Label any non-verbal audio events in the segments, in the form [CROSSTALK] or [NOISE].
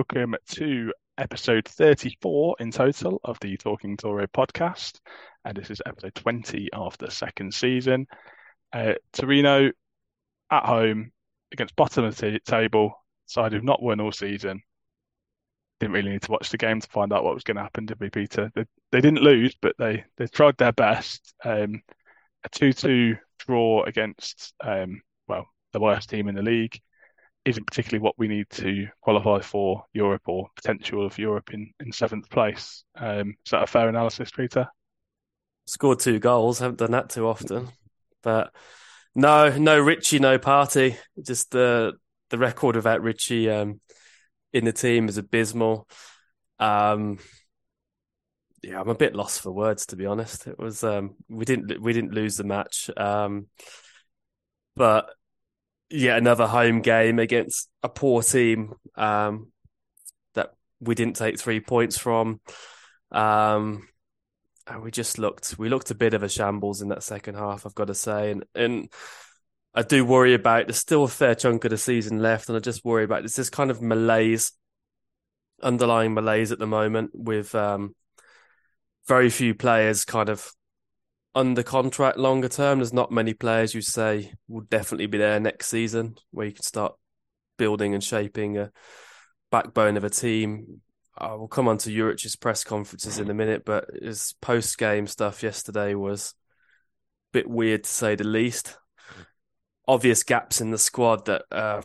welcome to episode 34 in total of the Talking Toro podcast. And this is episode 20 of the second season. Uh, Torino at home against bottom of the table, side who've not won all season. Didn't really need to watch the game to find out what was going to happen, did we, Peter? They, they didn't lose, but they, they tried their best. Um, a 2 2 draw against, um, well, the worst team in the league isn't particularly what we need to qualify for Europe or potential of Europe in, in seventh place. Um, is that a fair analysis, Peter? Scored two goals, haven't done that too often. But no, no Ricci, no party. Just the the record without Ricci um, in the team is abysmal. Um, yeah, I'm a bit lost for words to be honest. It was um, we didn't we didn't lose the match, um, but yeah, another home game against a poor team um, that we didn't take three points from. Um, and we just looked we looked a bit of a shambles in that second half, I've got to say, and and I do worry about there's still a fair chunk of the season left, and I just worry about there's this kind of malaise, underlying malaise at the moment with um, very few players kind of under contract longer term. There's not many players you say will definitely be there next season where you can start building and shaping a backbone of a team. I will come on to Juric's press conferences in a minute, but his post game stuff yesterday was a bit weird to say the least. Obvious gaps in the squad that, uh,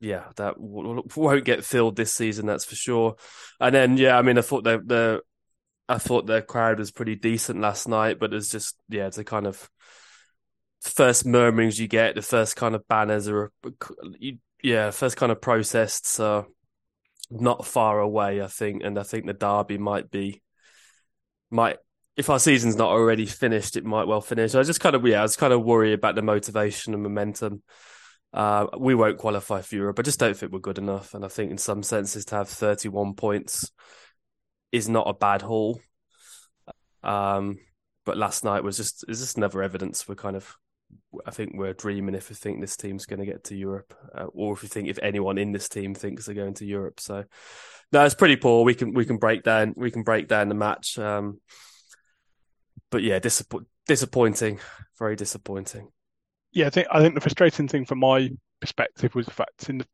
yeah, that won't get filled this season, that's for sure. And then, yeah, I mean, I thought the the I thought the crowd was pretty decent last night, but it's just yeah, it's a kind of first murmurings you get, the first kind of banners are yeah, first kind of protests are not far away, I think, and I think the derby might be might if our season's not already finished, it might well finish. I just kind of yeah, I was kind of worried about the motivation and momentum. Uh, we won't qualify for Europe. I just don't think we're good enough, and I think in some senses to have thirty-one points is not a bad haul. Um, but last night was just is just another evidence we're kind of I think we're dreaming if we think this team's going to get to Europe, uh, or if we think if anyone in this team thinks they're going to Europe. So, no, it's pretty poor. We can we can break down we can break down the match, um, but yeah, disapp- disappointing, very disappointing. Yeah, I think I think the frustrating thing from my perspective was the fact in the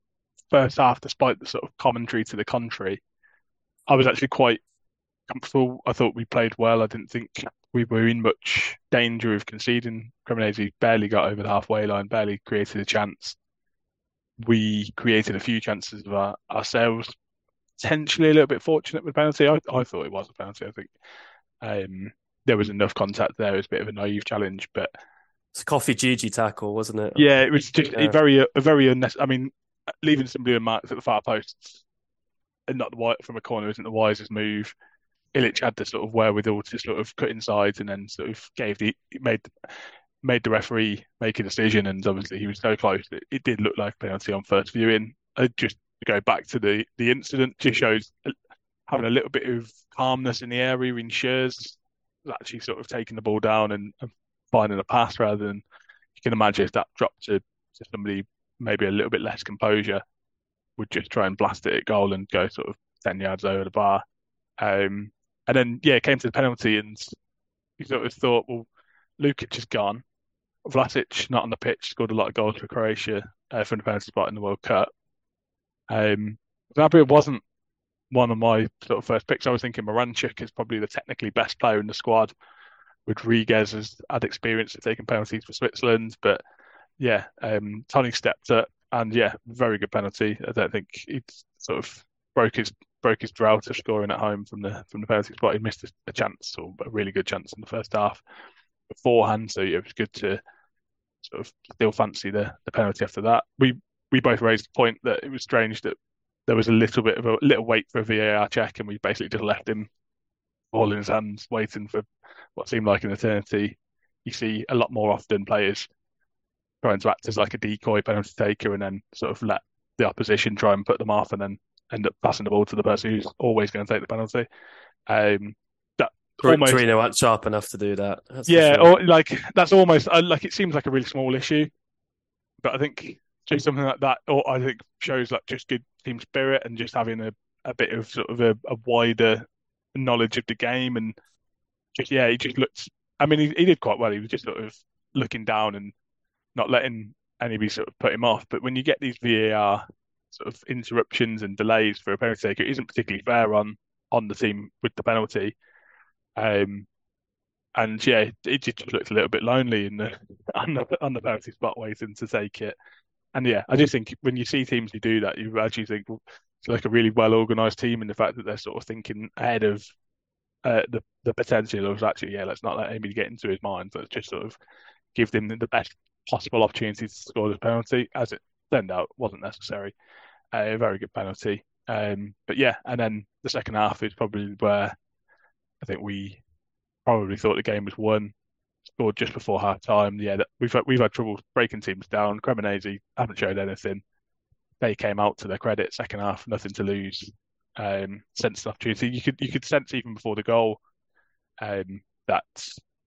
first half, despite the sort of commentary to the contrary, I was actually quite comfortable. I thought we played well. I didn't think we were in much danger of conceding. Cremonese barely got over the halfway line, barely created a chance. We created a few chances of our, ourselves, potentially a little bit fortunate with penalty. I, I thought it was a penalty. I think um, there was enough contact there. It was a bit of a naive challenge, but it's a Koffi Djidji tackle, wasn't it? Yeah, it was just yeah. a very, a very unnecessary. I mean, leaving some somebody unmarked at the far posts and not the white from a corner isn't the wisest move. Ilic had the sort of wherewithal to sort of cut inside and then sort of gave the made made the referee make a decision, and obviously he was so close that it did look like a penalty on first viewing. Uh, just go back to the the incident, just shows having a little bit of calmness in the area ensures actually sort of taking the ball down and, and finding a pass rather than you can imagine if that dropped to, to somebody maybe a little bit less composure would just try and blast it at goal and go sort of ten yards over the bar. Um, and then, yeah, it came to the penalty, and you sort of thought, well, Lukic is gone. Vlasic not on the pitch, scored a lot of goals for Croatia uh, from the penalty spot in the World Cup. Um, wasn't one of my sort of first picks. I was thinking Miranchuk is probably the technically best player in the squad. Rodriguez has had experience of taking penalties for Switzerland, but yeah, um, Tony stepped up and yeah, very good penalty. I don't think he sort of broke his broke his drought of scoring at home from the from the penalty spot. He missed a, chance or a really good chance in the first half beforehand, so it was good to sort of still fancy the, the penalty after that. We we both raised the point that it was strange that there was a little bit of a little wait for a VAR check, and we basically just left him all in his hands, waiting for what seemed like an eternity. You see a lot more often players trying to act as like a decoy penalty taker, and then sort of let the opposition try and put them off, and then end up passing the ball to the person who's always going to take the penalty. Um, that almost Torino aren't sharp enough to do that. yeah, sure. or like that's almost uh, like it seems like a really small issue, but I think doing something like that, or I think shows like just good team spirit and just having a a bit of sort of a, a wider knowledge of the game and just yeah, he just looked. I mean, he, he did quite well. He was just sort of looking down and not letting anybody sort of put him off. But when you get these VAR sort of interruptions and delays for a penalty taker, isn't particularly fair on on the team with the penalty. Um, and yeah, it just looked a little bit lonely in the [LAUGHS] on the on the penalty spot waiting to take it. And yeah, I just think when you see teams who do that, you actually think well, it's like a really well organised team, and the fact that they're sort of thinking ahead of uh, the the potential of actually, yeah, let's not let anybody get into his mind. Let's just sort of give them the best possible opportunity to score the penalty. As it turned out, wasn't necessary. Uh, a very good penalty. Um, but yeah, and then the second half is probably where I think we probably thought the game was won. Scored just before half time. Yeah, we've we've had trouble breaking teams down. Cremonese haven't showed anything. They came out to their credit second half, nothing to lose. Um, sense an opportunity. You could you could sense even before the goal um, that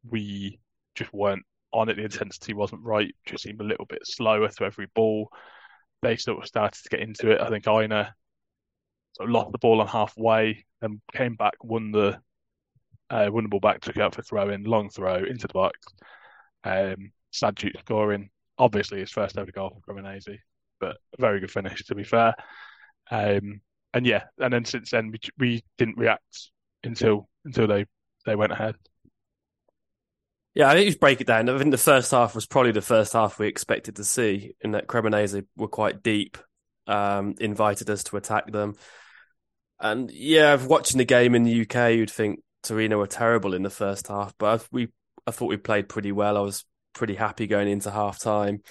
we just weren't on it. The intensity wasn't right. Just seemed a little bit slower to every ball. They sort of started to get into it. I think Aina sort of lost the ball on halfway and came back, won the uh, won the ball back, took it out for throw in, long throw into the box. Um, Tsadjout scoring, obviously his first ever goal for Cremonese, but a very good finish to be fair. Um, and yeah, and then since then we, we didn't react until until they they went ahead. Yeah, I think you break it down. I think the first half was probably the first half we expected to see, in that Cremonese were quite deep, um, invited us to attack them. And yeah, watching the game in the UK, you'd think Torino were terrible in the first half, but we I thought we played pretty well. I was pretty happy going into half time.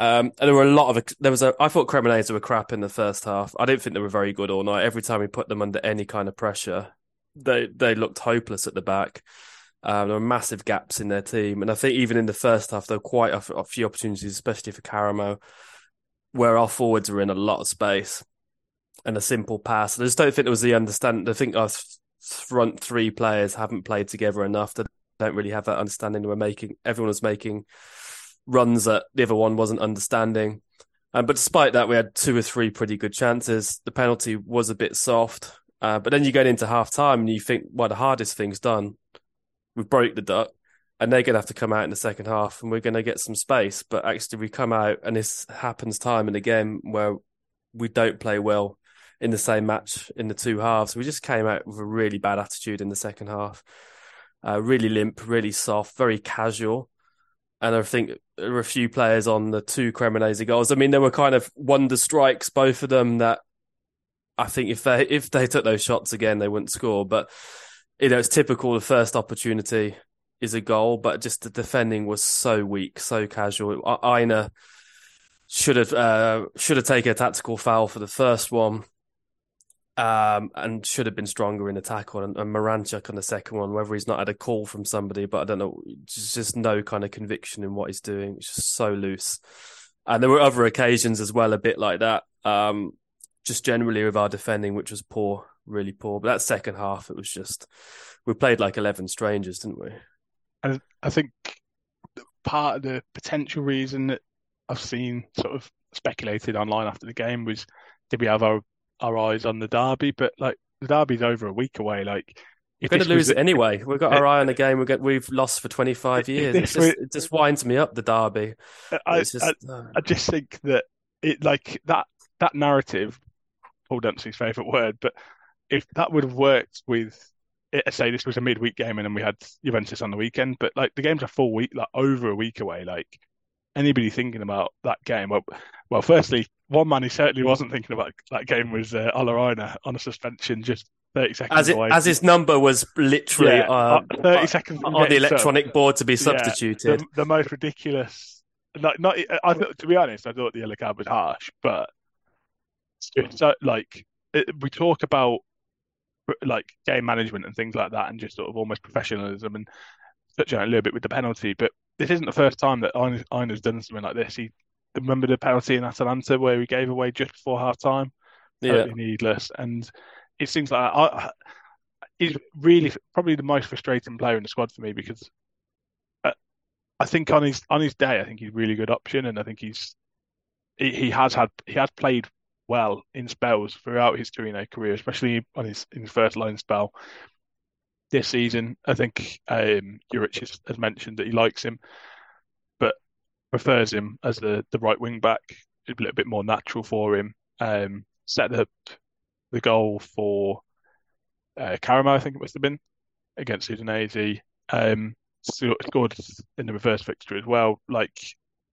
Um, and there were a lot of there was a I thought Cremonese were crap in the first half. I don't think they were very good all night. Every time we put them under any kind of pressure, they they looked hopeless at the back. Um, there were massive gaps in their team, and I think even in the first half, there were quite a, a few opportunities, especially for Karamoh, where our forwards were in a lot of space and a simple pass. I just don't think there was the understanding. I think our front three players haven't played together enough. They don't really have that understanding. Were making everyone was making runs that the other one wasn't understanding. Um, but despite that, we had two or three pretty good chances. The penalty was a bit soft. Uh, but then you get into half time and you think, well, the hardest thing's done. We've broke the duck and they're going to have to come out in the second half and we're going to get some space. But actually, we come out and this happens time and again where we don't play well in the same match in the two halves. We just came out with a really bad attitude in the second half. Uh, really limp, really soft, very casual. And I think there were a few players on the two Cremonese goals. I mean, there were kind of wonder strikes, both of them that I think if they if they took those shots again, they wouldn't score. But you know, it's typical. The first opportunity is a goal, but just the defending was so weak, so casual. Aina should have uh, should have taken a tactical foul for the first one um, and should have been stronger in the tackle. And, and Miranchuk on the second one, whether he's not had a call from somebody, but I don't know, just no kind of conviction in what he's doing. It's just so loose. And there were other occasions as well, a bit like that. Um, just generally with our defending, which was poor, really poor. But that second half, it was just we played like eleven strangers, didn't we? And I think part of the potential reason that I've seen sort of speculated online after the game was did we have our our eyes on the derby, but like the derby's over a week away. Like we're going to lose it anyway. We've got our eye on the game. We we've lost for twenty five years. It just, it just winds me up the derby. I, just, I, uh... I, just think that it like that that narrative. Paul Dempsey's favourite word, but if that would have worked with, say this was a midweek game and then we had Juventus on the weekend, but like the game's a full week, like over a week away. Like anybody thinking about that game, well, well, firstly, one man who certainly wasn't thinking about that game was uh, Ola Aina on a suspension just 30 seconds as, it, away. As his number was literally yeah, uh, uh 30 seconds on the electronic board to be substituted. Yeah, the, the, most ridiculous. Not, not, I thought, to be honest, I thought the yellow card was harsh, but so, like it, we talk about like game management and things like that, and just sort of almost professionalism and touch on a little bit with the penalty. But this isn't the first time that Aina's done something like this. He remember the penalty in Atalanta where he gave away just before half time. Totally yeah. needless. And it seems like I, he's really probably the most frustrating player in the squad for me because uh, I think on his on his day, I think he's a really good option, and I think he's he, he has had he has played well in spells throughout his Torino career, especially on his in his first line spell. This season, I think um, has, has mentioned that he likes him, but prefers him as the, the right wing back. A little bit more natural for him. Um, set up the goal for uh, I think it must have been, against Udinese. Um, scored in the reverse fixture as well. Like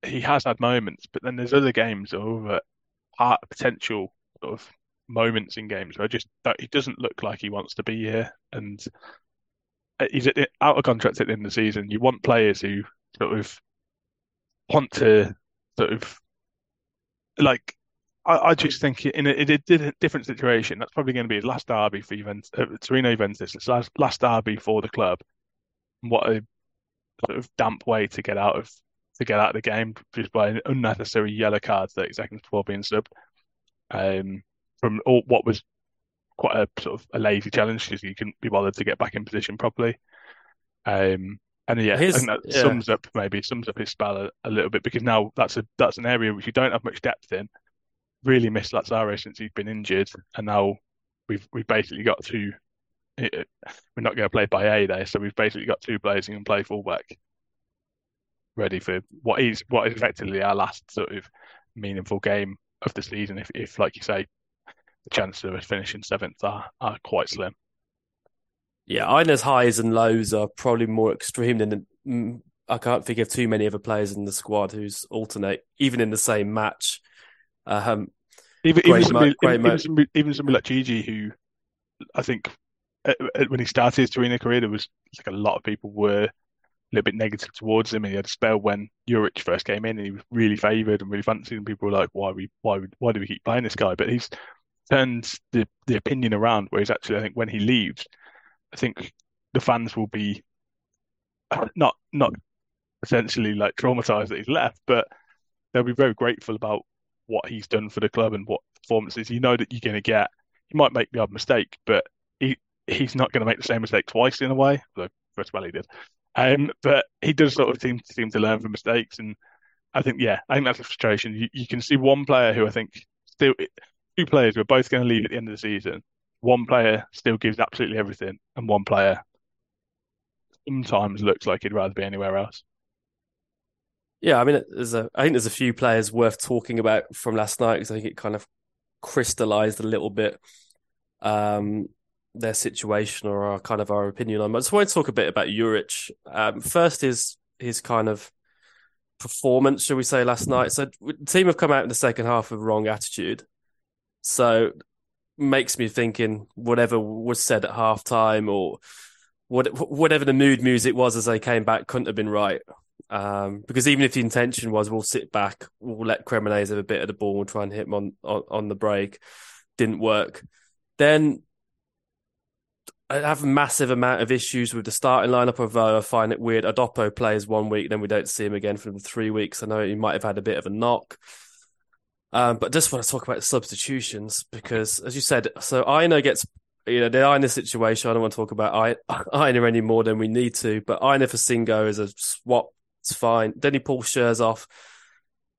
he has had moments, but then there's other games over part potential sort of moments in games where just that he doesn't look like he wants to be here, and uh, he's out of contract at the end of the season. You want players who sort of want to sort of like. I, I just think in a, in a, different situation, that's probably going to be his last derby for Juventus, uh, Torino Juventus. His last last derby for the club. What a sort of damp way to get out of to get out of the game just by an unnecessary yellow card 30 seconds before being subbed. Um, from all, what was quite a sort of a lazy challenge because you couldn't be bothered to get back in position properly. Um, and yeah, his, I think that yeah. sums up maybe sums up his spell a, a, little bit because now that's a that's an area which you don't have much depth in. Really missed Lazaro since he's been injured, and now we've we've basically got two. We're not going to play Bayeye there, so we've basically got two players who can play fullback ready for what is what is effectively our last sort of meaningful game of the season. If, if like you say, the chances of us finishing seventh are, are quite slim. Yeah, Aina's highs and lows are probably more extreme than mm, I can't think of too many other players in the squad who's alternate, even in the same match. Um, even even somebody, even, even, somebody, even somebody like Djidji, who I think uh, uh, when he started his Torino career, there was like a lot of people were little bit negative towards him. And he had a spell when Juric first came in, and he was really favoured and really fancied. And people were like, "Why we why why do we keep playing this guy?" But he's turned the the opinion around. Whereas actually, I think when he leaves, I think the fans will be [COUGHS] not not essentially like traumatized that he's left, but they'll be very grateful about what he's done for the club and what performances. You know that you're going to get. He might make the odd mistake, but he he's not going to make the same mistake twice in a way. Although first well he did. Um, but he does sort of seem seem to learn from mistakes, and I think yeah, I think that's a frustration. You, you can see one player who I think still two players who are both going to leave at the end of the season. One player still gives absolutely everything, and one player sometimes looks like he'd rather be anywhere else. Yeah, I mean, there's a I think there's a few players worth talking about from last night because I think it kind of crystallized a little bit. Um, their situation or our kind of our opinion on. I just want to talk a bit about Juric. Um, first is his kind of performance, shall we say, last night. So team have come out in the second half with wrong attitude. So makes me thinking whatever was said at half time or what, whatever the mood music was as they came back couldn't have been right. Um, because even if the intention was we'll sit back, we'll let Cremonese have a bit of the ball, we'll try and hit him on, on, on the break, didn't work. Then I have a massive amount of issues with the starting lineup, although I find it weird. Adopo plays one week, then we don't see him again for three weeks. I know he might have had a bit of a knock. Um, but just want to talk about substitutions because, as you said, so Aina gets, you know, they're the Aina situation. I don't want to talk about [LAUGHS] Aina any more than we need to, but Aina for Singo is a swap. It's fine. Then he pulls Schuurs off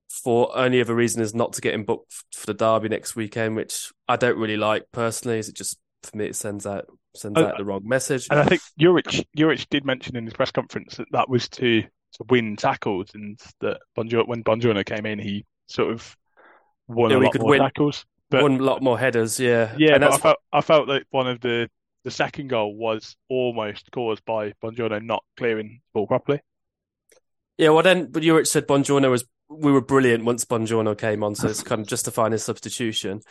for only other reason is not to get him booked for the derby next weekend, which I don't really like personally. Is it just for me, it sends out sends oh, out the wrong message. And I think Juric Juric did mention in his press conference that that was to to win tackles, and that Buongiorno, when Buongiorno came in, he sort of won yeah, a lot more win, tackles, but won a lot more headers. Yeah, yeah. And I felt I felt like one of the the second goal was almost caused by Buongiorno not clearing the ball properly. Yeah, well then, but Juric said Buongiorno was we were brilliant once Buongiorno came on, so it's kind of justifying his substitution.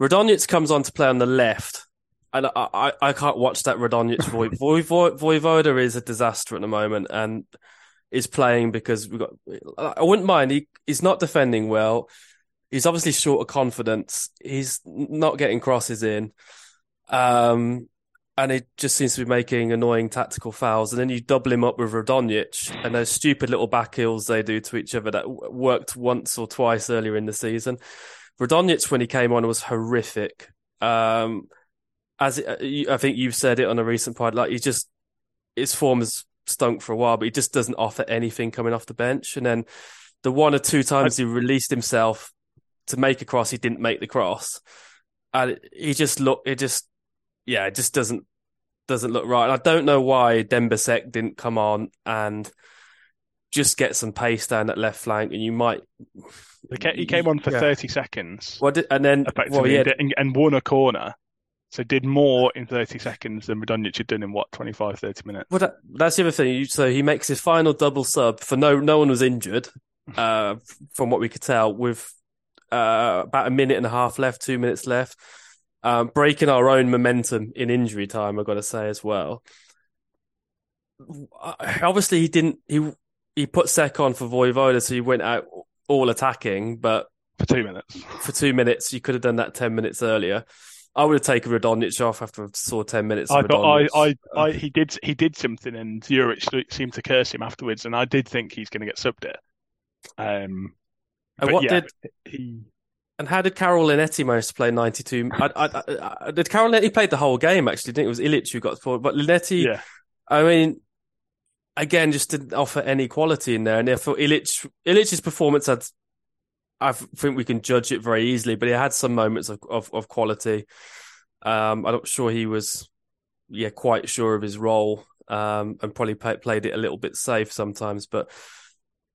Radonjic comes on to play on the left, and I, I, I can't watch that Radonjic Voy, [LAUGHS] Voy, Vojvoda is a disaster at the moment and is playing because we got. I wouldn't mind. He he's not defending well. He's obviously short of confidence. He's not getting crosses in, um, and he just seems to be making annoying tactical fouls. And then you double him up with Radonjic and those stupid little back heels they do to each other that worked once or twice earlier in the season. Radonjic, when he came on, was horrific. Um, as it, uh, I think you've said it on a recent pod, like he just his form has stunk for a while, but he just doesn't offer anything coming off the bench. And then the one or two times I, he released himself to make a cross, he didn't make the cross, and he just looked. It just, yeah, it just doesn't doesn't look right. And I don't know why Dembele didn't come on and just get some pace down that left flank, and you might. He came on for Yeah. 30 seconds, Well, and then well, effectively, yeah, and, did- and won a corner. So did more in 30 seconds than Radonjic had done in what, 25, 30 minutes? Well, that, that's the other thing. So he makes his final double sub for no no one was injured, [LAUGHS] uh, from what we could tell, with uh, about a minute and a half left, two minutes left, um, breaking our own momentum in injury time. I've got to say as well. Uh, Obviously, he didn't. He he put Seck on for Vojvoda, so he went out all attacking. But For two minutes. for two minutes, you could have done that ten minutes earlier. I would have taken Radonjic off after I saw ten minutes. I thought I, I, I, he did, he did something, and Juric seemed to curse him afterwards, and I did think he's going to get subbed it. Um, And what yeah, did he? And how did Karol Linetti manage to play 92? I, I, I, I, did Karol Linetti played the whole game, actually, didn't it? It was Ilic who got forward. But Linetti, Yeah, I mean, again, just didn't offer any quality in there. And therefore, Ilic, Ilic's performance had, I think we can judge it very easily, but he had some moments of, of, of quality. Um, I'm not sure he was, yeah, quite sure of his role um, and probably play, played it a little bit safe sometimes. But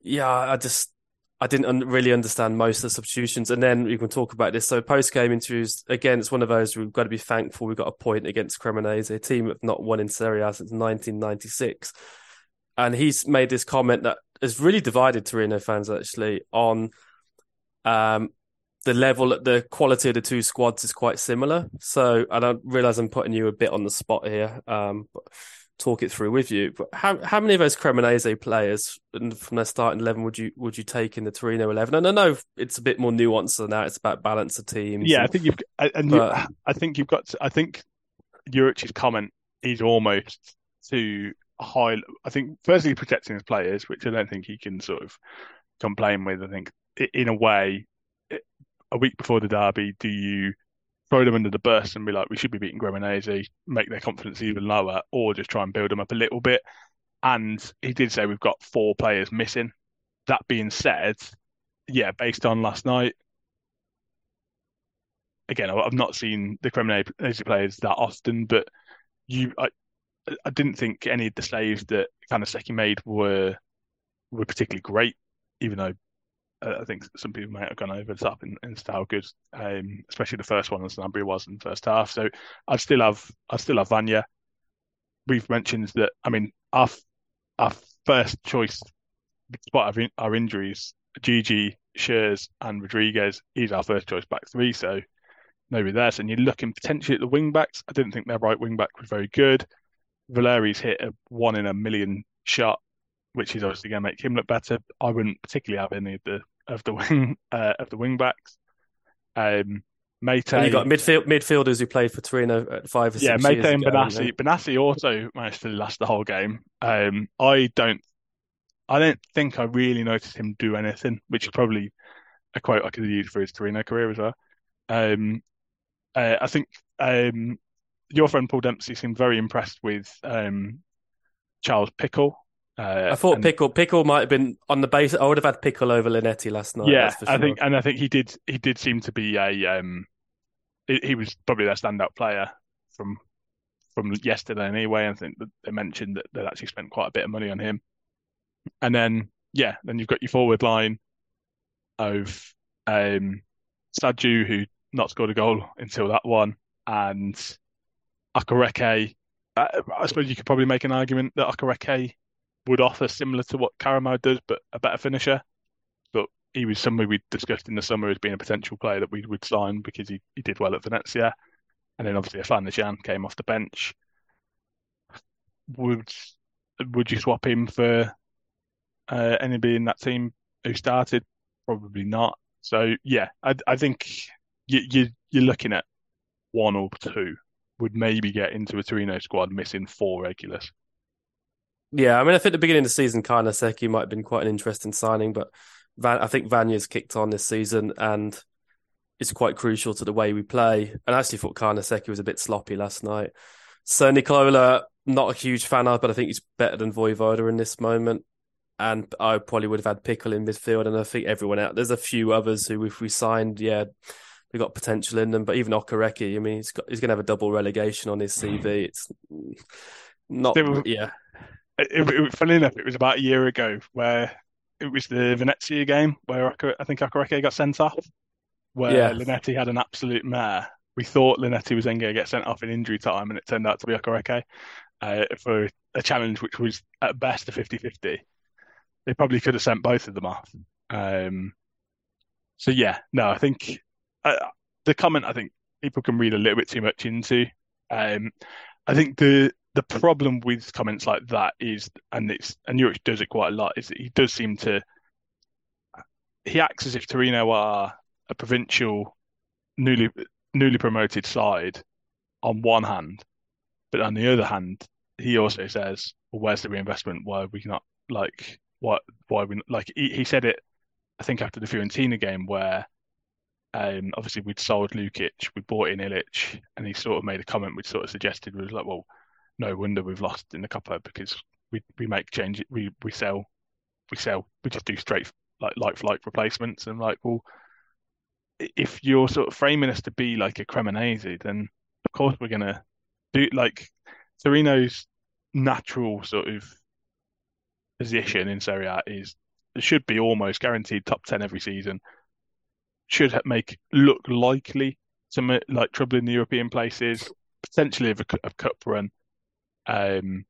yeah, I just, I didn't un- really understand most of the substitutions. And then we can talk about this. So post game interviews, again, it's one of those we've got to be thankful we got a point against Cremonese, a team that have not won in Serie A since 1996. And he's made this comment that has really divided Torino fans actually on um, the level, the quality of the two squads is quite similar. So I don't realize I'm putting you a bit on the spot here. Um, but talk it through with you. But how how many of those Cremonese players and from their starting eleven would you would you take in the Torino eleven? And I know it's a bit more nuanced than that. It's about balance of teams. yeah. I think you've, and you, I think you've got. To, I think Juric's comment is almost to high. I think firstly protecting his players, which I don't think he can sort of complain with. I think i- in a way, eh, a week before the derby, do you throw them under the bus and be like, we should be beating Cremonese, make their confidence even lower, or just try and build them up a little bit? And he did say we've got four players missing. That being said, yeah, based on last night, again, I've not seen the Cremonese players that often, but you, I, I didn't think any of the saves that Carnesecchi made were were particularly great, even though I think some people might have gone over the top in, in how good, um, especially the first one as Sanabria was in the first half. So I'd still have I'd still have Vanya. We've mentioned that. I mean, our our first choice, despite our, our injuries, Djidji, Schuurs, and Rodriguez is our first choice back three. So maybe there. And you're looking potentially at the wing backs. I didn't think their right wing back was very good. Valeri's hit a one in a million shot, which is obviously going to make him look better. I wouldn't particularly have any of the of the wing uh, of the wing backs. Um, Meité, and you got midfield midfielders who played for Torino at five or yeah, six Meité and Benassi. Benassi also managed to last the whole game. Um, I don't, I don't think I really noticed him do anything, which is probably a quote I could use for his Torino career as well. Um, uh, I think um, your friend Paul Dempsey seemed very impressed with um, Charles Pickel. Uh, I thought and- Pickel Pickel might have been on the base. I would have had Pickel over Linetti last night. yeah, for I think, and I think he did. He did seem to be a. Um, he, he was probably their standout player from from yesterday anyway. I think that they mentioned that they'd actually spent quite a bit of money on him. And then, yeah, then you've got your forward line of um, Tsadjout, who not scored a goal until that one, and Okereke. I, I suppose you could probably make an argument that Okereke would offer similar to what Karamoh does, but a better finisher. But he was somebody we discussed in the summer as being a potential player that we would sign because he, he did well at Venezia. And then obviously Afena-Gyan came off the bench. Would would you swap him for uh, anybody in that team who started? Probably not. So yeah, I I think you you you're looking at one or two would maybe get into a Torino squad missing four regulars. Yeah, I mean, I think the beginning of the season, Carnesecchi might have been quite an interesting signing, but Van, I think Vanya's kicked on this season and it's quite crucial to the way we play. And I actually thought Carnesecchi was a bit sloppy last night. Sernicola, not a huge fan of, but I think he's better than Vojvoda in this moment. and I probably would have had Pickel in midfield, and I think everyone out. There's a few others who, if we signed, yeah, we got potential in them. But even Okereke, I mean, he's got he's going to have a double relegation on his CV. It's not, Still- yeah, It, it, funny enough, it was about a year ago where it was the Venezia game where I think Okereke got sent off, where Yeah. Linetti had an absolute mare. We thought Linetti was then going to get sent off in injury time, and it turned out to be Okereke uh, for a challenge which was at best a 50-50. They probably could have sent both of them off. Um, so yeah, no, I think uh, the comment I think people can read a little bit too much into. Um, I think the the problem with comments like that is, and it's and Juric does it quite a lot, is that he does seem to he acts as if Torino are a provincial, newly newly promoted side on one hand, but on the other hand, he also says, "Well, where's the reinvestment? Why are we not like what? Why we not, like?" He, he said it, I think, after the Fiorentina game where. Um, obviously, we'd sold Lukic, we bought in Ilic, and he sort of made a comment which sort of suggested was like, well, no wonder we've lost in the cuppa because we we make change we we sell we sell we just do straight like like for like replacements. And like well if you're sort of framing us to be like a Cremonese then of course we're gonna do like Torino's natural sort of position in Serie A is it should be almost guaranteed top 10 every season. Should make look likely to like trouble in the European places potentially of a, a cup run um,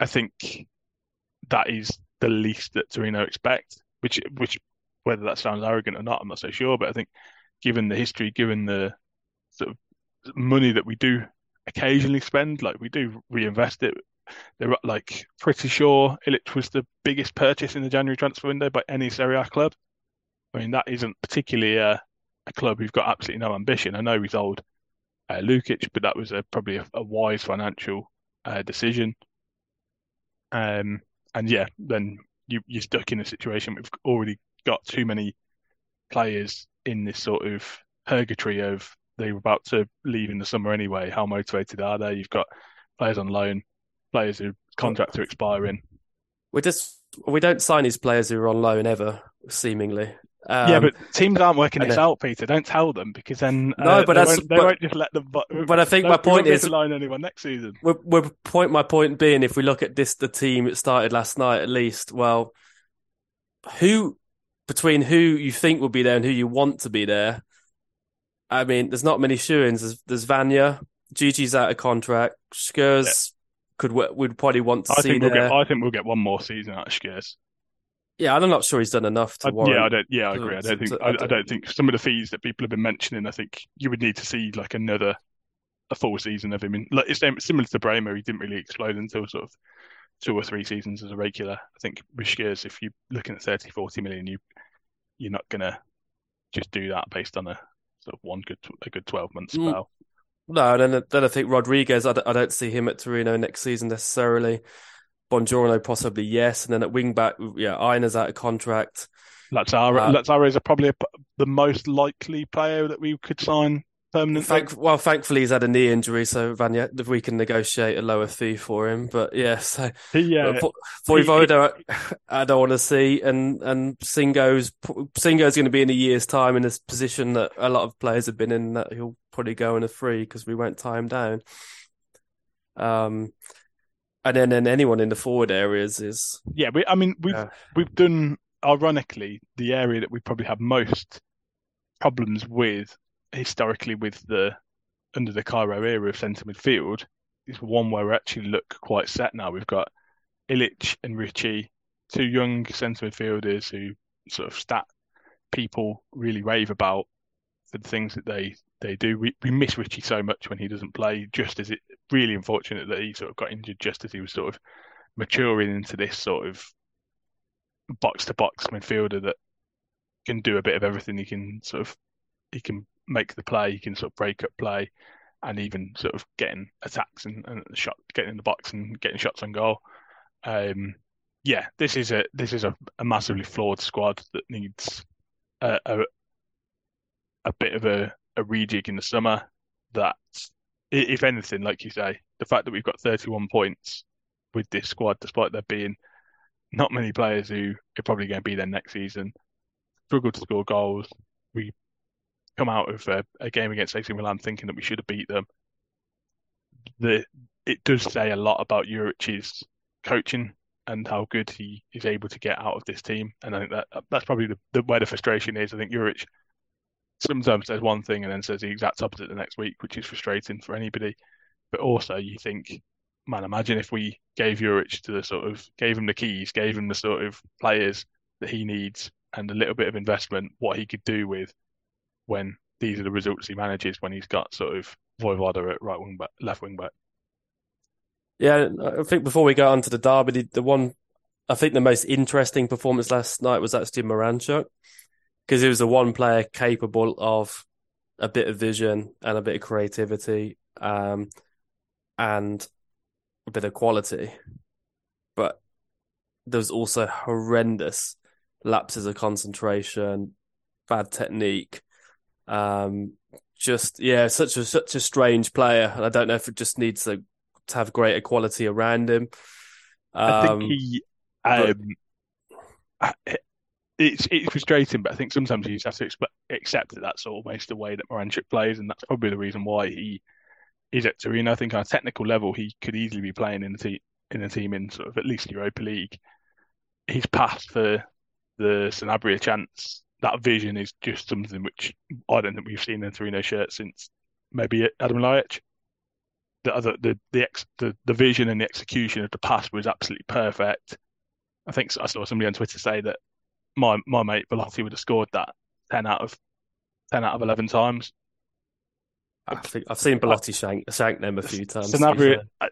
I think that is the least that Torino expect, which which whether that sounds arrogant or not, I'm not so sure. But I think given the history, given the sort of money that we do occasionally spend, like we do reinvest it. They're like pretty sure Ilic was the biggest purchase in the January transfer window by any Serie A club. I mean, that isn't particularly a, a club who've got absolutely no ambition. I know he's old, uh, Lukic, but that was a, probably a, a wise financial uh, decision. Um, and yeah, then you, you're stuck in a situation. We've already got too many players in this sort of purgatory of they were about to leave in the summer anyway. How motivated are they? You've got players on loan, players whose contracts are expiring. we just we don't sign these players who are on loan ever, seemingly. Um, yeah, but teams aren't working this out, Peter. Don't tell them because then No, uh, but they, that's- won't, they but- won't just let them. But, but I think my point is- line anyone next season. We're, we're point my point being, if we look at this, the team that started last night, at least, well, who between who you think will be there and who you want to be there? I mean, there's not many shoo-ins. There's, there's Vanya, Djidji's out of contract, Schuurs could would probably want to I see think we'll there. get. I think we'll get one more season out of Schuurs. Yeah, I'm not sure he's done enough to I, warrant. yeah, I don't. Yeah, I agree. I don't think. to- I, I don't think some of the fees that people have been mentioning. I think you would need to see like another, a full season of him. In, like it's similar to Bremer. He didn't really explode until sort of two or three seasons as a regular. I think with Schuurs, if you're looking at 30, 40 million, you you're not gonna just do that based on a sort of one good a good twelve month Mm. spell. No, then then I think Rodriguez. I don't, I don't see him at Torino next season necessarily. Buongiorno possibly yes, and then at wing back, yeah, Aina's out of contract. Lazaro, Uh, Lazaro is probably a, the most likely player that we could sign permanently. Thank, well, thankfully he's had a knee injury, so Vanya, if we can negotiate a lower fee for him. But yeah, so yeah, uh, Vojvoda, I don't want to see, and and Singo's Singo's going to be in a year's time in this position that a lot of players have been in. That he'll probably go in a free because we won't tie him down. Um, and then then anyone in the forward areas is yeah, we, I mean, we've Yeah. we've done ironically the area that we probably have most problems with historically with the under the Cairo era of centre midfield is one where we actually look quite set now. We've got Ilic and Ricci, two young centre midfielders who sort of stat people really rave about for the things that they they do. We we miss Ricci so much when he doesn't play. Just as it really unfortunate that he sort of got injured just as he was sort of maturing into this sort of box to box midfielder that can do a bit of everything. He can sort of he can make the play, he can sort of break up play, and even sort of getting attacks and, and shot getting in the box and getting shots on goal. Um, yeah, this is a this is a, a massively flawed squad that needs a, a a bit of a, a rejig in the summer. That, if anything, like you say, the fact that we've got 31 points with this squad, despite there being not many players who are probably going to be there next season. Struggle to score goals. We come out of a, a game against AC Milan thinking that we should have beat them. The it does say a lot about Juric's coaching and how good he is able to get out of this team. And I think that that's probably the, the where the frustration is. I think Juric sometimes says one thing and then says the exact opposite the next week, which is frustrating for anybody. But also, you think, man, imagine if we gave Juric to the sort of gave him the keys, gave him the sort of players that he needs, and a little bit of investment, what he could do with when these are the results he manages when he's got sort of Vojvoda at right wing back, left wing back. Yeah, I think before we go on to the derby, the, the one I think the most interesting performance last night was actually Miranchuk because he was the one player capable of a bit of vision and a bit of creativity um, and a bit of quality. But there was also horrendous lapses of concentration, bad technique. Um, just yeah, such a such a strange player, and I don't know if it just needs to, to have greater quality around him. Um, I think um, he um, but... it's it's frustrating, but I think sometimes you just have to expe- accept that that's almost the way that Miranchuk plays, and that's probably the reason why he is at Torino. I think on a technical level, he could easily be playing in the team in a team in sort of at least Europa League. His pass for the Sanabria chance, that vision is just something which I don't think we've seen in Torino shirt since maybe Adam Ljajic. The other the the, ex, the the vision and the execution of the pass was absolutely perfect. I think I saw somebody on Twitter say that my my mate Belotti would have scored that ten out of ten out of eleven times. I think I've seen Belotti shank, shank them a few times. Sanabria, uh,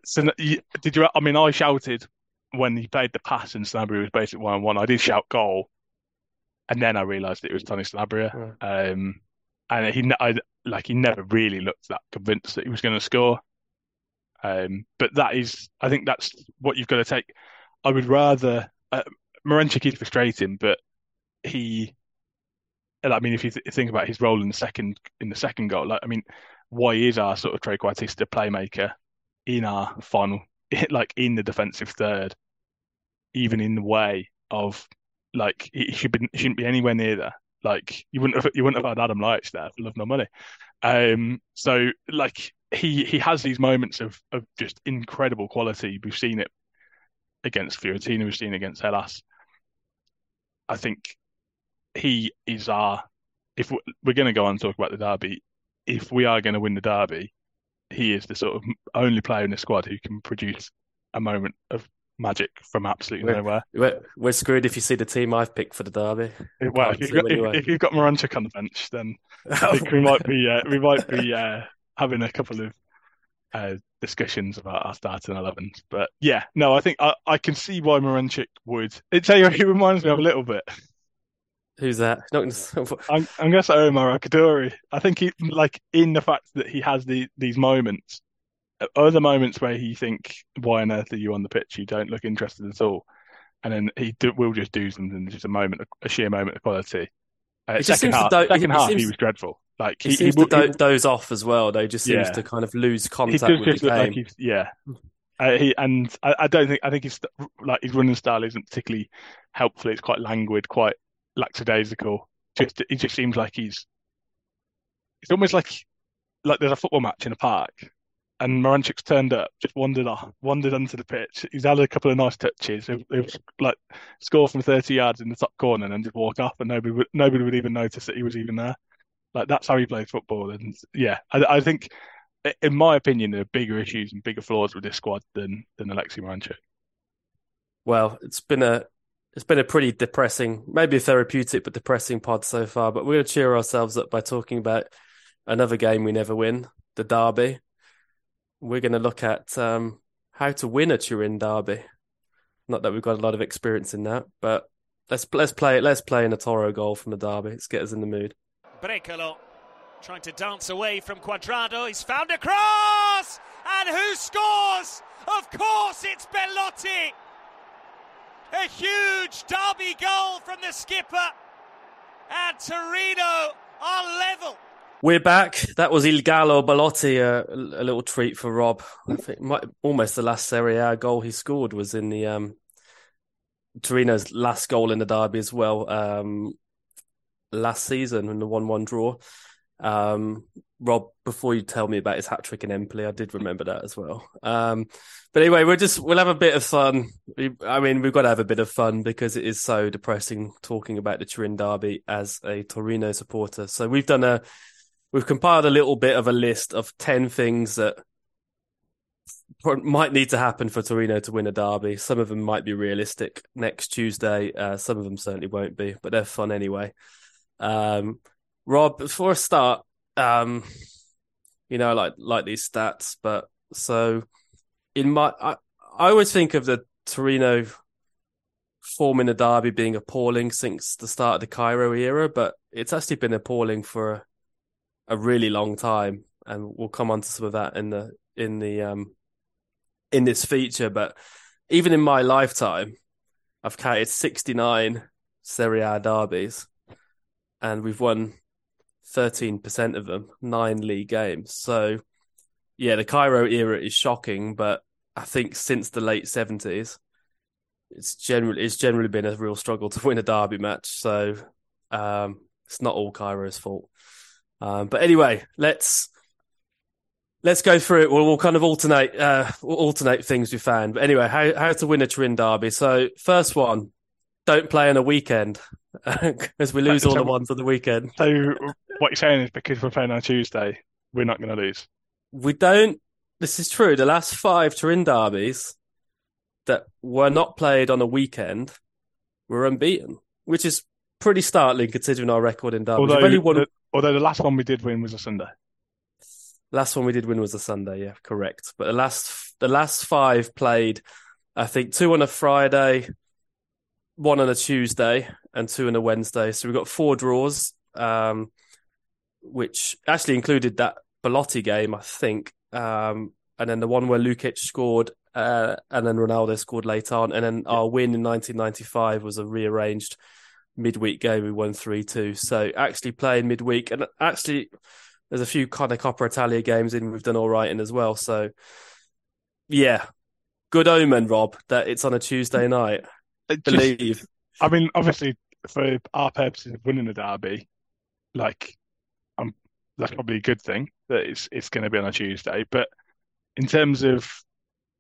did you? I mean, I shouted when he played the pass and Sanabria was basically one on one. I did shout goal, and then I realised it was Tony Sanabria. Yeah. Um, and he, I, like, he never really looked that convinced that he was going to score. Um, but that is, I think that's what you've got to take. I would rather. Uh, Miranchuk is frustrating, but he I mean, if you th- think about his role in the second in the second goal, like I mean, why is our sort of trequartista playmaker in our final, [LAUGHS] like in the defensive third, even in the way of like he should be shouldn't be anywhere near there. Like you wouldn't have you wouldn't have had Adam Ljajic there for love no money. Um, so like he he has these moments of of just incredible quality. We've seen it against Fiorentina, we've seen it against Hellas. I think he is our. If we're going to go on and talk about the derby, if we are going to win the derby, he is the sort of only player in the squad who can produce a moment of magic from absolutely we're, nowhere. We're, we're, screwed if you see the team I've picked for the derby. Well, if you've, got, if, if you've got on the bench, then I [LAUGHS] think we might be uh, we might be uh, having a couple of uh, discussions about our starting 11s. But yeah, no, I think I, I can see why Miranchuk would. It's he reminds me of a little bit. Who's that? [LAUGHS] Not gonna... I'm, I'm going to say Omar Akadori. I think he, like, in the fact that he has the, these moments, other moments where he think, "Why on earth are you on the pitch? You don't look interested at all," and then he do, will just do something, just a moment, a sheer moment of quality. Uh, second half, do- second he, half, he was dreadful. Like he, he seems he, to do- doze off as well. Though, just seems yeah. to kind of lose contact with the game. Like yeah, uh, he and I, I, don't think I think his like his running style isn't particularly helpful. It's quite languid, quite lackadaisical. Just it just seems like he's it's almost like like there's a football match in a park and Miranchuk's turned up, just wandered off, wandered onto the pitch. He's had a couple of nice touches. It was like score from 30 yards in the top corner and then just walk off, and nobody would nobody would even notice that he was even there. Like that's how he plays football. And yeah, I, I think, in my opinion, there are bigger issues and bigger flaws with this squad than than Alexi Miranchuk. Well, it's been a it's been a pretty depressing, maybe therapeutic but depressing pod so far. But we're going to cheer ourselves up by talking about another game we never win, the derby. We're going to look at um, how to win a Turin derby. Not that we've got a lot of experience in that, but let's let's play let's play in a Toro goal from the derby. Let's get us in the mood. Brekalo trying to dance away from Cuadrado. He's found a cross, and who scores? Of course, it's Belotti. A huge derby goal from the skipper. And Torino are level. We're back. That was Il Gallo Belotti, uh, a little treat for Rob. I think almost the last Serie A goal he scored was in the um, Torino's last goal in the derby as well. Um, last season in the one-one draw. Um, Rob, before you tell me about his hat trick in Empoli, I did remember that as well. Um, but anyway, we'll just we'll have a bit of fun. I mean, we've got to have a bit of fun because it is so depressing talking about the Turin derby as a Torino supporter. So we've done a we've compiled a little bit of a list of ten things that might need to happen for Torino to win a derby. Some of them might be realistic next Tuesday. Uh, some of them certainly won't be, but they're fun anyway. Um, Rob, before I start, um, you know, like like these stats, but so in my, I, I always think of the Torino form in the derby being appalling since the start of the Cairo era, but it's actually been appalling for a, a really long time, and we'll come on to some of that in the in the um in this feature. But even in my lifetime, I've counted sixty nine Serie A derbies, and we've won 13% of them, nine league games. So, yeah, the Cairo era is shocking, but I think since the late 70s, it's generally it's generally been a real struggle to win a derby match. So, um, it's not all Cairo's fault. Um, but anyway, let's let's go through it. We'll, we'll kind of alternate uh, we'll alternate things we found. But anyway, how how to win a Turin derby? So, first one, don't play on a weekend [LAUGHS] because we lose all the ones on the weekend. So what you're saying is because we're playing on Tuesday, we're not going to lose. We don't. This is true. The last five Turin derbies that were not played on a weekend were unbeaten, which is pretty startling considering our record in derbies. Although, won... the, although the last one we did win was a Sunday. Last one we did win was a Sunday, yeah, correct. But the last the last five played, I think two on a Friday, one on a Tuesday and two on a Wednesday. So we've got four draws, um, which actually included that Belotti game, I think. Um, and then the one where Lukic scored uh, and then Ronaldo scored later on. And then our win in 1995 was a rearranged midweek game. We won 3 2. So actually playing midweek. And actually, there's a few kind of Coppa Italia games in we've done all right in as well. So, yeah, good omen, Rob, that it's on a Tuesday night believe. I mean, obviously, for our purposes of winning the derby, like, that's probably a good thing that it's it's going to be on a Tuesday. But in terms of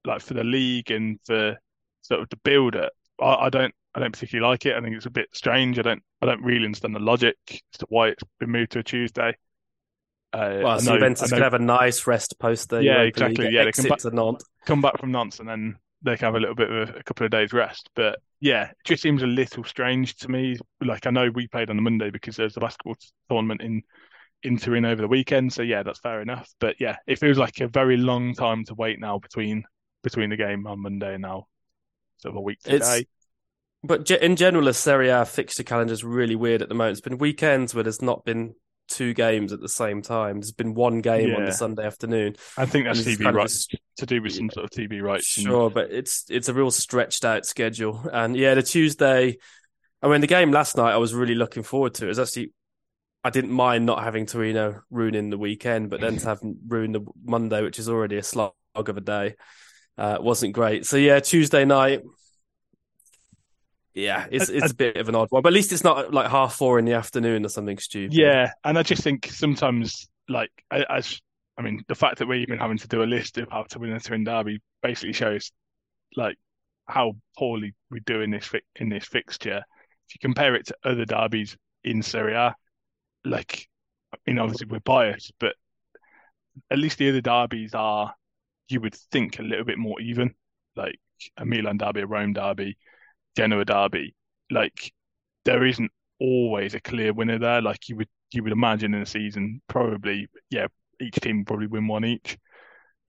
like for the league and for sort of the build it, I, I don't I don't particularly like it. I think it's a bit strange. I don't I don't really understand the logic as to why it's been moved to a Tuesday. Uh, well, so know, Juventus could have a nice rest post the yeah, exactly. League, yeah, they come back, to Nantes. come back from Nantes and then they can have a little bit of a, a, couple of days rest. But yeah, it just seems a little strange to me. Like I know we played on the Monday because there's a basketball tournament in in over the weekend, so yeah, that's fair enough. But yeah, it feels like a very long time to wait now between between the game on Monday and now sort of a week today. It's, but in general, the Serie A fixture calendar is really weird at the moment. It's been weekends where there's not been two games at the same time. There's been one game yeah. on the Sunday afternoon. I think that's TV rights to do with some sort of TV rights. Sure, and... but it's it's a real stretched out schedule. And yeah, the Tuesday. I mean, the game last night I was really looking forward to. It was actually I didn't mind not having Torino ruining the weekend, but then to have [LAUGHS] ruined the Monday, which is already a slog of a day, uh, wasn't great. So yeah, Tuesday night. Yeah, it's it's a bit of an odd one, but at least it's not like half four in the afternoon or something stupid. Yeah, and I just think sometimes, like as I mean, the fact that we're even having to do a list of how to win a Turin derby basically shows like how poorly we do in this fi- in this fixture. If you compare it to other derbies in Serie A, like I mean, obviously we're biased, but at least the other derbies are, you would think, a little bit more even. Like a Milan derby, a Rome derby, Genoa derby, like there isn't always a clear winner there. Like you would you would imagine in a season, probably yeah, each team would probably win one each.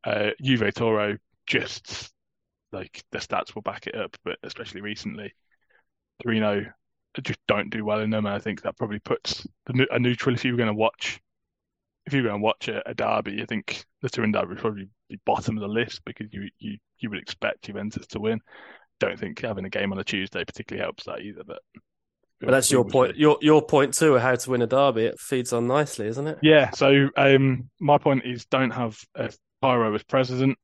Uh, Juve Toro just like the stats will back it up, but especially recently, Torino just don't do well in them. And I think that probably puts the, a neutral if you were going to watch. If you're going to watch a, a derby, I think the Turin derby would probably be bottom of the list because you you you would expect Juventus to win don't think having a game on a Tuesday particularly helps that either. But but that's your point. Your your point too, of how to win a derby. It feeds on nicely, isn't it? Yeah. So um, my point is, don't have a Cairo as president.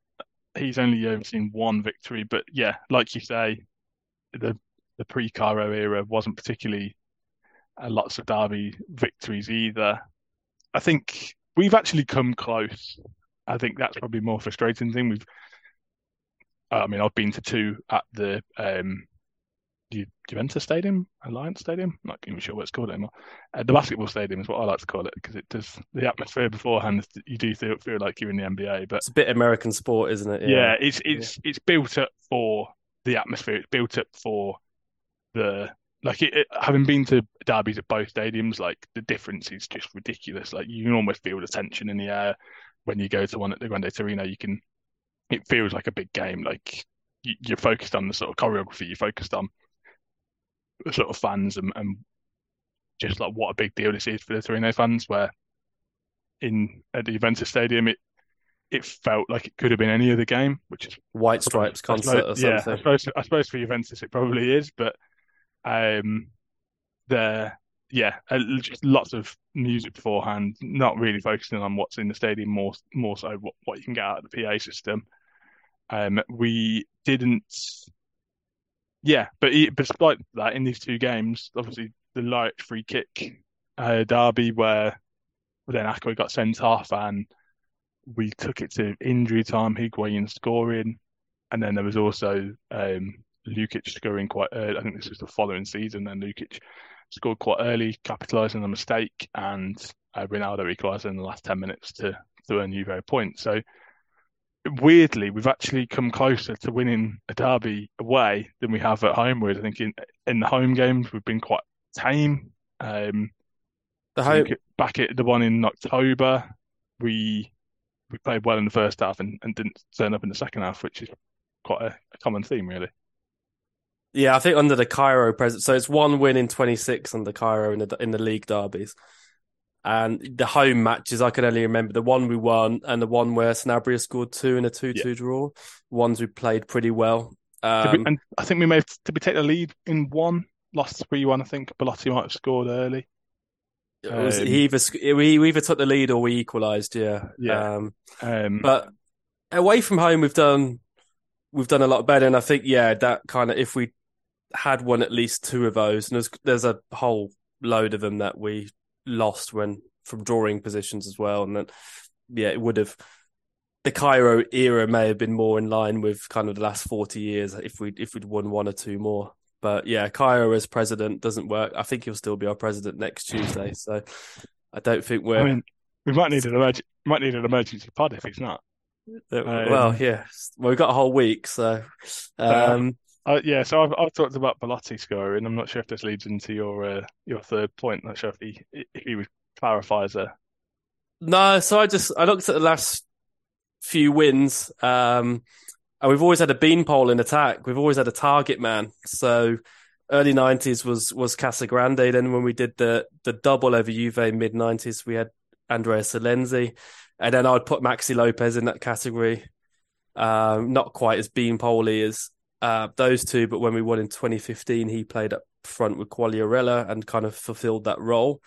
He's only overseen one victory, but yeah, like you say, the the pre-Cairo era wasn't particularly uh, lots of derby victories either. I think we've actually come close. I think that's probably more frustrating thing. We've, I mean, I've been to two at the um, Ju- Juventus Stadium, Alliance Stadium. I'm not even sure what it's called anymore. Uh, the basketball stadium is what I like to call it because it does the atmosphere beforehand. You do feel, feel like you're in the NBA, but It's a bit American sport, isn't it? yeah, it's it's it's built up for the atmosphere. It's built up for the like it, it- having been to derbies at both stadiums. Like the difference is just ridiculous. Like you can almost feel the tension in the air when you go to one at the Grande Torino. You can. It feels like a big game. Like you, you're focused on the sort of choreography. You're focused on the sort of fans and, and just like what a big deal this is for the Torino fans. Where in at the Juventus Stadium, it it felt like it could have been any other game, which is White Stripes concert or suppose- yeah, I suppose I suppose for Juventus it probably is, but um, the yeah, just lots of music beforehand, not really focusing on what's in the stadium, more more so what, what you can get out of the PA system. Um, we didn't, yeah, but e- despite that, in these two games, obviously the light free kick uh, derby where then Acquah got sent off and we took it to injury time, Higuain scoring, and then there was also um, Lukic scoring quite early. I think this was the following season. Then Lukic scored quite early, capitalising on a mistake, and uh, Ronaldo equalised in the last ten minutes to to earn Juve a point. So weirdly, we've actually come closer to winning a derby away than we have at home. Whereas I think in in the home games we've been quite tame. Um, The home, back at the one in October, we we played well in the first half and, and didn't turn up in the second half, which is quite a, a common theme, really. Yeah, I think under the Cairo president, so it's one win in 26 under Cairo in the in the league derbies, and the home matches I can only remember the one we won and the one where Sanabria scored two in a two-two draw. Ones we played pretty well. Did we- Um, and I think we may have, did we take the lead in one, lost three one. I think Belotti might have scored early. it was, um, he either we we either took the lead or we equalised. Yeah, Yeah. Um, Um, but away from home we've done we've done a lot better and i think yeah that kind of if we had won at least two of those and there's there's a whole load of them that we lost when from drawing positions as well and then yeah it would have the Cairo era may have been more in line with kind of the last 40 years if we if we'd won one or two more but yeah Cairo as president doesn't work i think he'll still be our president next tuesday so i don't think we're I mean, we might need an emerg- might need an emergency pod if he's not. Uh, Um, well, yeah. Well, we've got a whole week, so um, Uh, yeah, so I've, I've talked about Belotti scoring. I'm not sure if this leads into your uh, your third point. Not sure if he if he as a no. So I just I looked at the last few wins, um, and we've always had a beanpole in attack. We've always had a target man. So early '90s was was Casagrande. Then when we did the the double over Juve mid '90s, we had Andrea Silenzi, and then I'd put Maxi Lopez in that category. Um, not quite as beanpoley as uh, those two, but when we won in 2015, he played up front with Quagliarella and kind of fulfilled that role.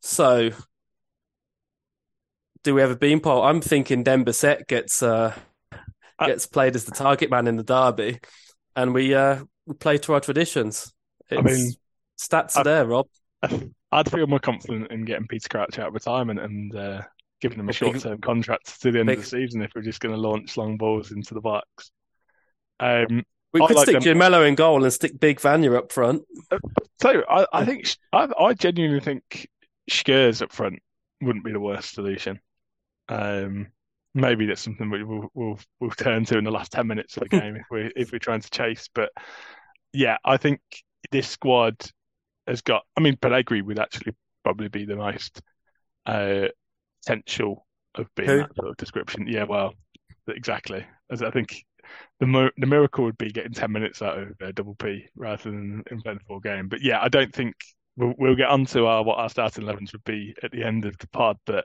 So, do we have a beanpole? I'm thinking Demba Seck gets uh, I- gets played as the target man in the derby, and we uh, we play to our traditions. It's, mean, stats are I- there, Rob. I'd feel more confident in getting Peter Crouch out of retirement and uh, giving him a short-term contract to the end big- of the season if we're just going to launch long balls into the box. Um, We could like stick them- Gemello in goal and stick Big Vanya up front. so I, I think I, I genuinely think Schuurs up front wouldn't be the worst solution. Um, maybe that's something we will we'll, we'll turn to in the last ten minutes of the game if we if we're trying to chase. But yeah, I think this squad has got. I mean, Pellegri would actually probably be the most uh, potential of being Who? that sort of description. Yeah, well, exactly. As I think the mo the miracle would be getting ten minutes out of uh, Double P rather than in the full game. But yeah, I don't think we'll we'll get onto our what our starting elevens would be at the end of the pod. But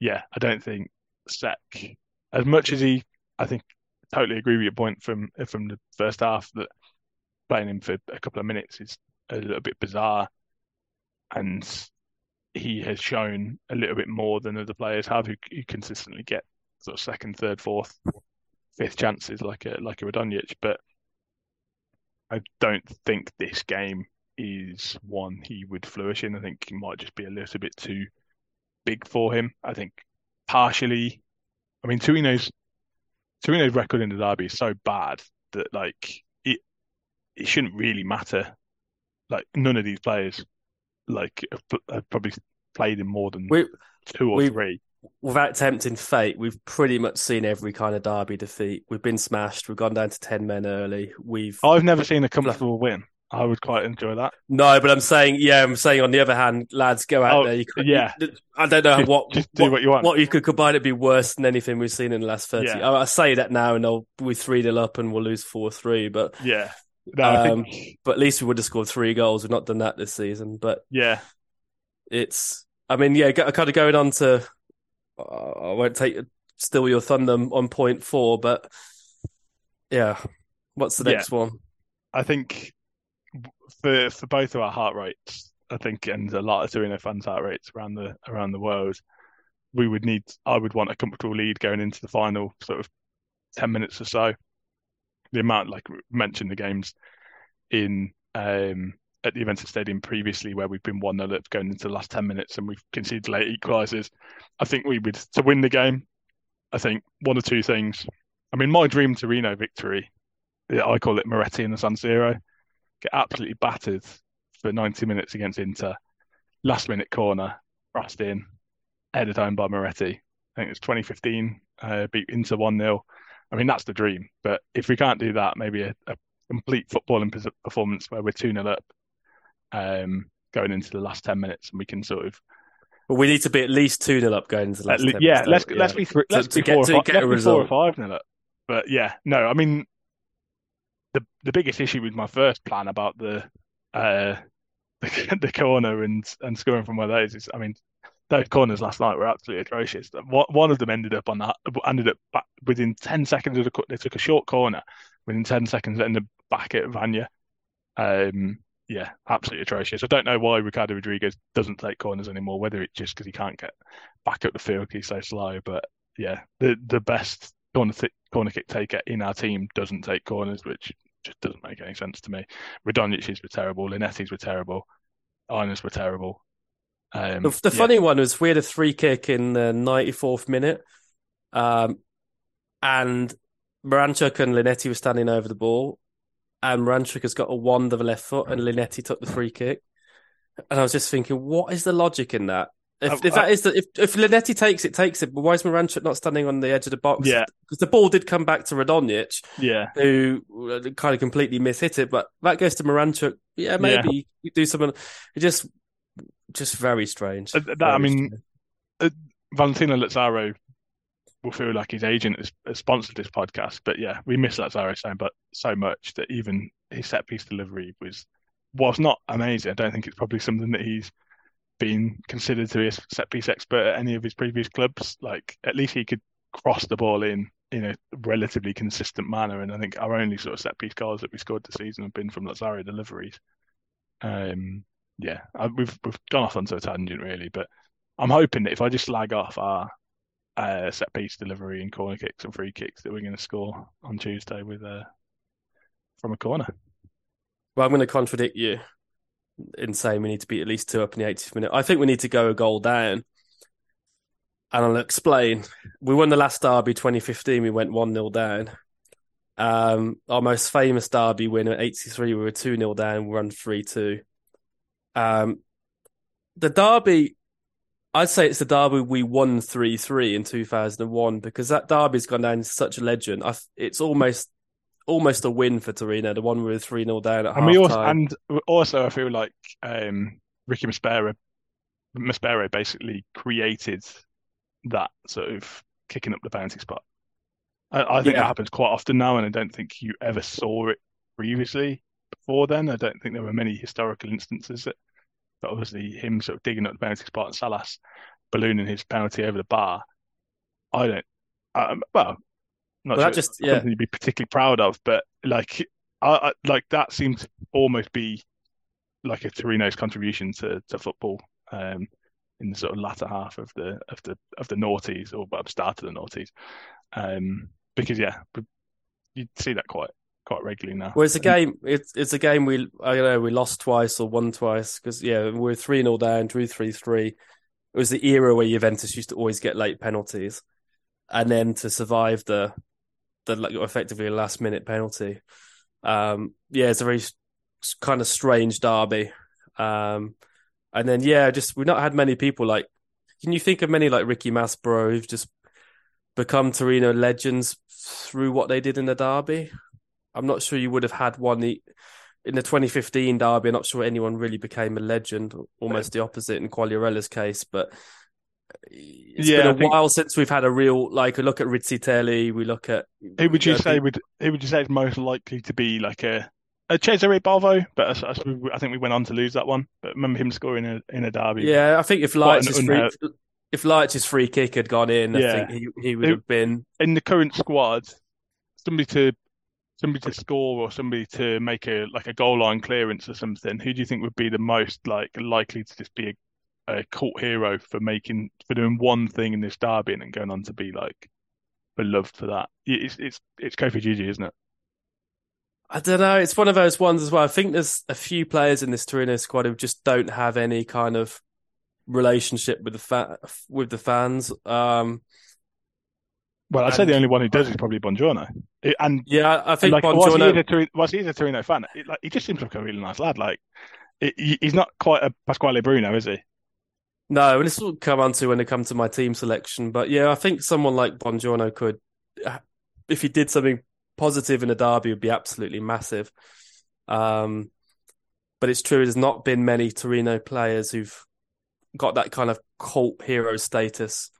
yeah, I don't think Seck, as much as he, I think, totally agree with your point from from the first half that playing him for a couple of minutes is a little bit bizarre, and he has shown a little bit more than other players have who, who consistently get sort of second, third, fourth, fifth chances like a like a Radonjic. But I don't think this game is one he would flourish in. I think he might just be a little bit too big for him. I think partially, I mean, Torino's Torino's record in the derby is so bad that like it it shouldn't really matter. Like none of these players like have, have probably played in more than We, two or we- three. Without tempting fate, we've pretty much seen every kind of derby defeat. We've been smashed. We've gone down to ten men early. We've I've never seen a comfortable win. I would quite enjoy that. no, but I'm saying, yeah, I'm saying. On the other hand, lads, go out Oh, there. You could, yeah. I don't know Just- what just do what you want. What you could combine it be worse than anything we've seen in the last thirty. Yeah. I, I say that now, and I'll we three 0 up, and we'll lose four three. But Yeah. No, Um, think but at least we would have scored three goals. We've not done that this season. But yeah. it's I mean, yeah, kind of going on to I won't take steal your thunder on point four, but yeah, what's the Yeah. next one? I think for for both of our heart rates, I think, and a lot of Torino fans' heart rates around the around the world, we would need. I would want a comfortable lead going into the final, sort of ten minutes or so. The amount, like mentioned, the games in um, at the Juventus Stadium previously, where we've been one 0 up going into the last ten minutes, and we've conceded late equalisers. I think we would to win the game. I think one or two things. I mean, my dream Torino victory I call it Moretti in the San Siro. Get absolutely battered for 90 minutes against Inter. Last minute corner, thrust in, headed home by Moretti. I think it's 2015, uh, beat Inter 1 0. I mean, that's the dream. But if we can't do that, maybe a, a complete footballing performance where we're 2 0 up um, going into the last 10 minutes and we can sort of. Well, we need to be at least two 0 up going into the last le- 10 yeah, minutes, let's we? let's be three, let's to be four or to five, get a be four or five nil up. But yeah, no, I mean the the biggest issue with my first plan about the uh [LAUGHS] the, the corner and and scoring from where those is I mean those corners last night were absolutely atrocious. One one of them ended up on that ended up back within ten seconds of the co- they took a short corner within ten seconds ended up back at Vanya. Um yeah, absolutely atrocious. I don't know why Ricardo Rodriguez doesn't take corners anymore, whether it's just because he can't get back up the field, he's so slow. But yeah, the the best corner th- corner kick taker in our team doesn't take corners, which just doesn't make any sense to me. Radonjic's were terrible, Linetti's were terrible, Aina's were terrible. Um, The, the yeah, funny one was we had a free kick in the 94th minute, um, and Miranchuk and Linetti were standing over the ball, and Miranchuk has got a wand of a left foot, and Linetti took the free kick. And I was just thinking, what is the logic in that? If, I- if that is the if if Linetti takes it, takes it. But why is Miranchuk not standing on the edge of the box? Yeah. because the ball did come back to Radonjic, yeah, who uh, kind of completely mishit it. But that goes to Miranchuk. Yeah, maybe you do something. It just, just very strange. Uh, that- I Very mean, strange. Valentino Lazzaro will feel like his agent has, has sponsored this podcast, but yeah, we miss Lazzaro so but so much that even his set piece delivery was was not amazing. I don't think it's probably something that he's been considered to be a set piece expert at any of his previous clubs. Like at least he could cross the ball in in a relatively consistent manner, and I think our only sort of set piece goals that we scored this season have been from Lazzaro deliveries. Um, yeah, I, we've we've gone off onto a tangent really, but I'm hoping that if I just slag off our uh, set piece delivery and corner kicks and free kicks, that we're going to score on Tuesday with uh, from a corner. Well, I'm going to contradict you in saying we need to be at least two up in the 80th minute. I think we need to go a goal down. And I'll explain. We won the last derby 2015. We went 1 0 down. Um, our most famous derby win at 83, we were 2 0 down, we run 3 2. Um, the derby, I'd say it's the derby we won 3 3 in 2001 because that derby's gone down as such a legend. I, it's almost almost a win for Torino, the one we were 3 0 down at And we also half-time. and also I feel like um, Ricky Maspero, Maspero basically created that sort of kicking up the bounty spot. I, I think Yeah. that happens quite often now, and I don't think you ever saw it previously before then. I don't think there were many historical instances that, but obviously him sort of digging up the bounty spot and Salas ballooning his penalty over the bar. I don't. Um, well, not Well, sure that just- yeah. something to be particularly proud of, but like, I, I like that seems to almost be like a Torino's contribution to to football. Um, in the sort of latter half of the of the of the noughties or start of the noughties, um, because yeah, you'd see that quite quite regularly now. Well, it's a game. It's it's a game we I don't know we lost twice or won twice because yeah we we're three 0 down, drew three three. It was the era where Juventus used to always get late penalties, and then to survive the the like, effectively last minute penalty. Um, yeah, it's a very kind of strange derby. Um, and then yeah, just we've not had many people like. Can you think of many like Ricky Maspero who've just become Torino legends through what they did in the derby? I'm not sure you would have had one in the 2015 derby. I'm not sure anyone really became a legend. Almost the opposite in Quagliarella's case, but eh, it's Yeah, been I a think- while since we've had a real like a look at Rizzi Rizzitelli. We look at Who would you say would who would you say is most likely to be like a a Cesare Balvo? But I, I, think we went on to lose that one. But remember him scoring a, in a derby. Yeah, I think if Ljajic's free if Ljajic's free kick had gone in, Yeah. I think he he would It- have been. in the current squad, somebody to somebody to score or somebody to make a like a goal line clearance or something. Who do you think would be the most like likely to just be a, a hero for making for doing one thing in this derby and then going on to be like beloved for that? It's it's it's Koffi Djidji, isn't it? I don't know. It's one of those ones as well. I think there's a few players in this Torino squad who just don't have any kind of relationship with the fa- with the fans. Um, Well, I'd say the only one who does is probably Buongiorno. And yeah, I think like, Buongiorno. a Torino, whilst he is a Torino fan, it, like, he just seems like a really nice lad. Like, it, he's not quite a Pasquale Bruno, is he? No, and this will come on to when it comes to my team selection. But yeah, I think someone like Buongiorno could, if he did something positive in a derby, would be absolutely massive. Um, but it's true, there's not been many Torino players who've got that kind of cult hero status.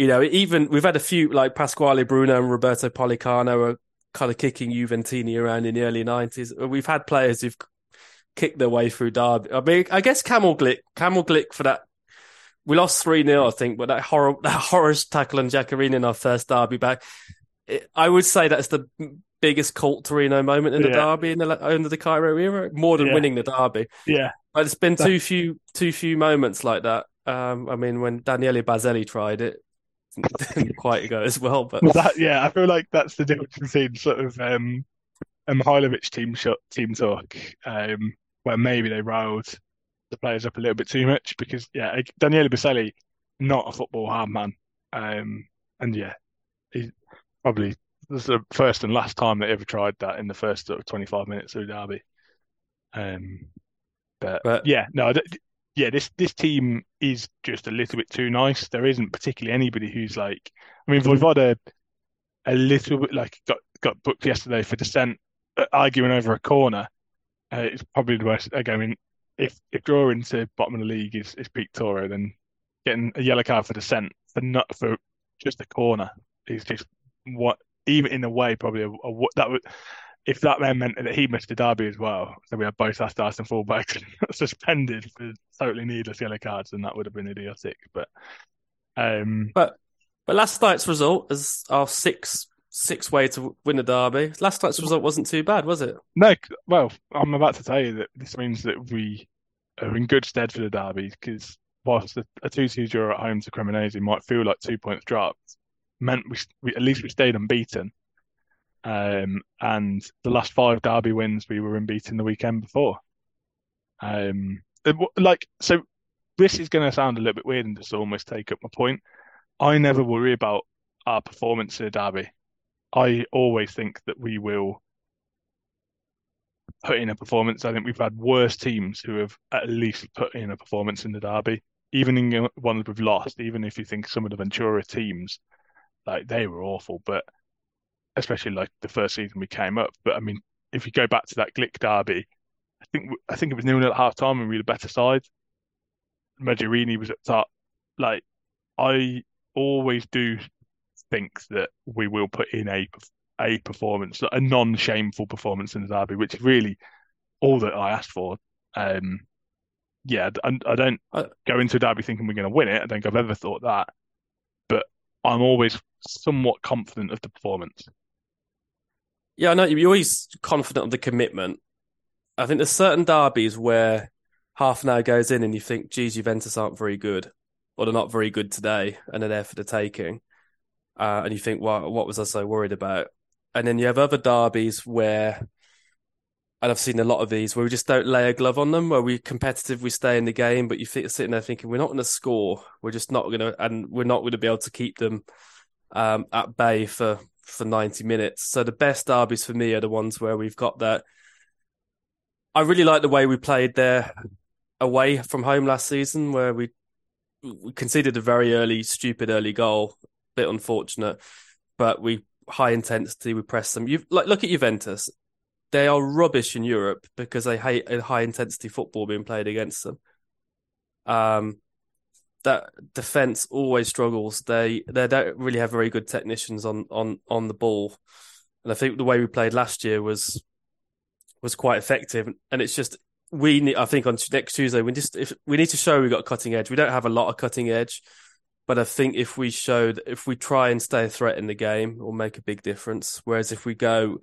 You know, even we've had a few like Pasquale Bruno and Roberto Policano are kind of kicking Juventini around in the early 90s. We've had players who've kicked their way through derby. I mean, I guess Kamil Glik, Kamil Glik for that we lost 3 0, I think, but that horror, [LAUGHS] that horror tackle on Giaccherini in our first derby back, it, I would say that's the biggest cult Torino moment in the Yeah. derby in the, under the Cairo era, more than Yeah. winning the derby. Yeah, But it's been too few, too few moments like that. Um, I mean, when Daniele Baselli tried it [LAUGHS] didn't quite go as well. But that yeah, I feel like that's the difference between sort of um, a Mihajlovic team shot, team talk, um, where maybe they riled the players up a little bit too much because yeah, Daniele Baselli, not a football hard man, um, and yeah, he probably this is the first and last time they ever tried that in the first sort of 25 minutes of the derby. Um, but, But- yeah, no, yeah, this this team is just a little bit too nice. There isn't particularly anybody who's like, I mean, Vojvoda a little bit like got got booked yesterday for dissent, uh, arguing over a corner. Uh, it's probably the worst. Again, I mean, if if drawing to bottom of the league is is Pete Toro, then getting a yellow card for dissent for not for just a corner is just what even in a way probably a, a, that would if that then meant that he missed the derby as well. So we had both our starting fullbacks [LAUGHS] suspended for totally needless yellow cards, and that would have been idiotic. But um, but last night's result is our six six way to win the derby. Last night's result wasn't too bad, was it? No, well, I'm about to tell you that this means that we are in good stead for the derby because whilst a, a 2-2 draw at home to Cremonese might feel like two points dropped, meant we, we at least we stayed unbeaten. Um, and the last five derby wins we were unbeaten the weekend before. Um, like so, this is going to sound a little bit weird and just almost take up my point. I never worry about our performance in a derby. I always think that we will put in a performance. I think we've had worse teams who have at least put in a performance in the derby, even in ones we've lost. Even if you think some of the Ventura teams, like they were awful, but especially like the first season we came up. But I mean, if you go back to that Glik derby, I think I think it was nil at half time and we were the better side. Meggiorini was at top. Like I always do think that we will put in a a performance, a non-shameful performance in the derby, which is really all that I asked for. Um, yeah, I, I don't I- go into a derby thinking we're going to win it. I don't think I've ever thought that, but I'm always somewhat confident of the performance. Yeah, I know you're always confident of the commitment. I think there's certain derbies where half an hour goes in and you think, geez, Juventus aren't very good, or they're not very good today, and they're there for the taking. Uh, and you think, well, what was I so worried about? and then you have other derbies where, and I've seen a lot of these where we just don't lay a glove on them, where we're competitive, we stay in the game, but you're sitting there thinking we're not going to score, we're just not going to, and we're not going to be able to keep them um, at bay for for ninety minutes. So the best derbies for me are the ones where we've got that. I really like the way we played there away from home last season, where we we conceded a very early, stupid early goal, a bit unfortunate, but we high intensity, we press them. You like look at Juventus; they are rubbish in Europe because they hate high intensity football being played against them. Um, that defense always struggles. They they don't really have very good technicians on on on the ball, and I think the way we played last year was was quite effective. And it's just we need. I think on next Tuesday we just if we need to show we got cutting edge. We don't have a lot of cutting edge, but I think if we showed if we try and stay a threat in the game, will make a big difference. Whereas if we go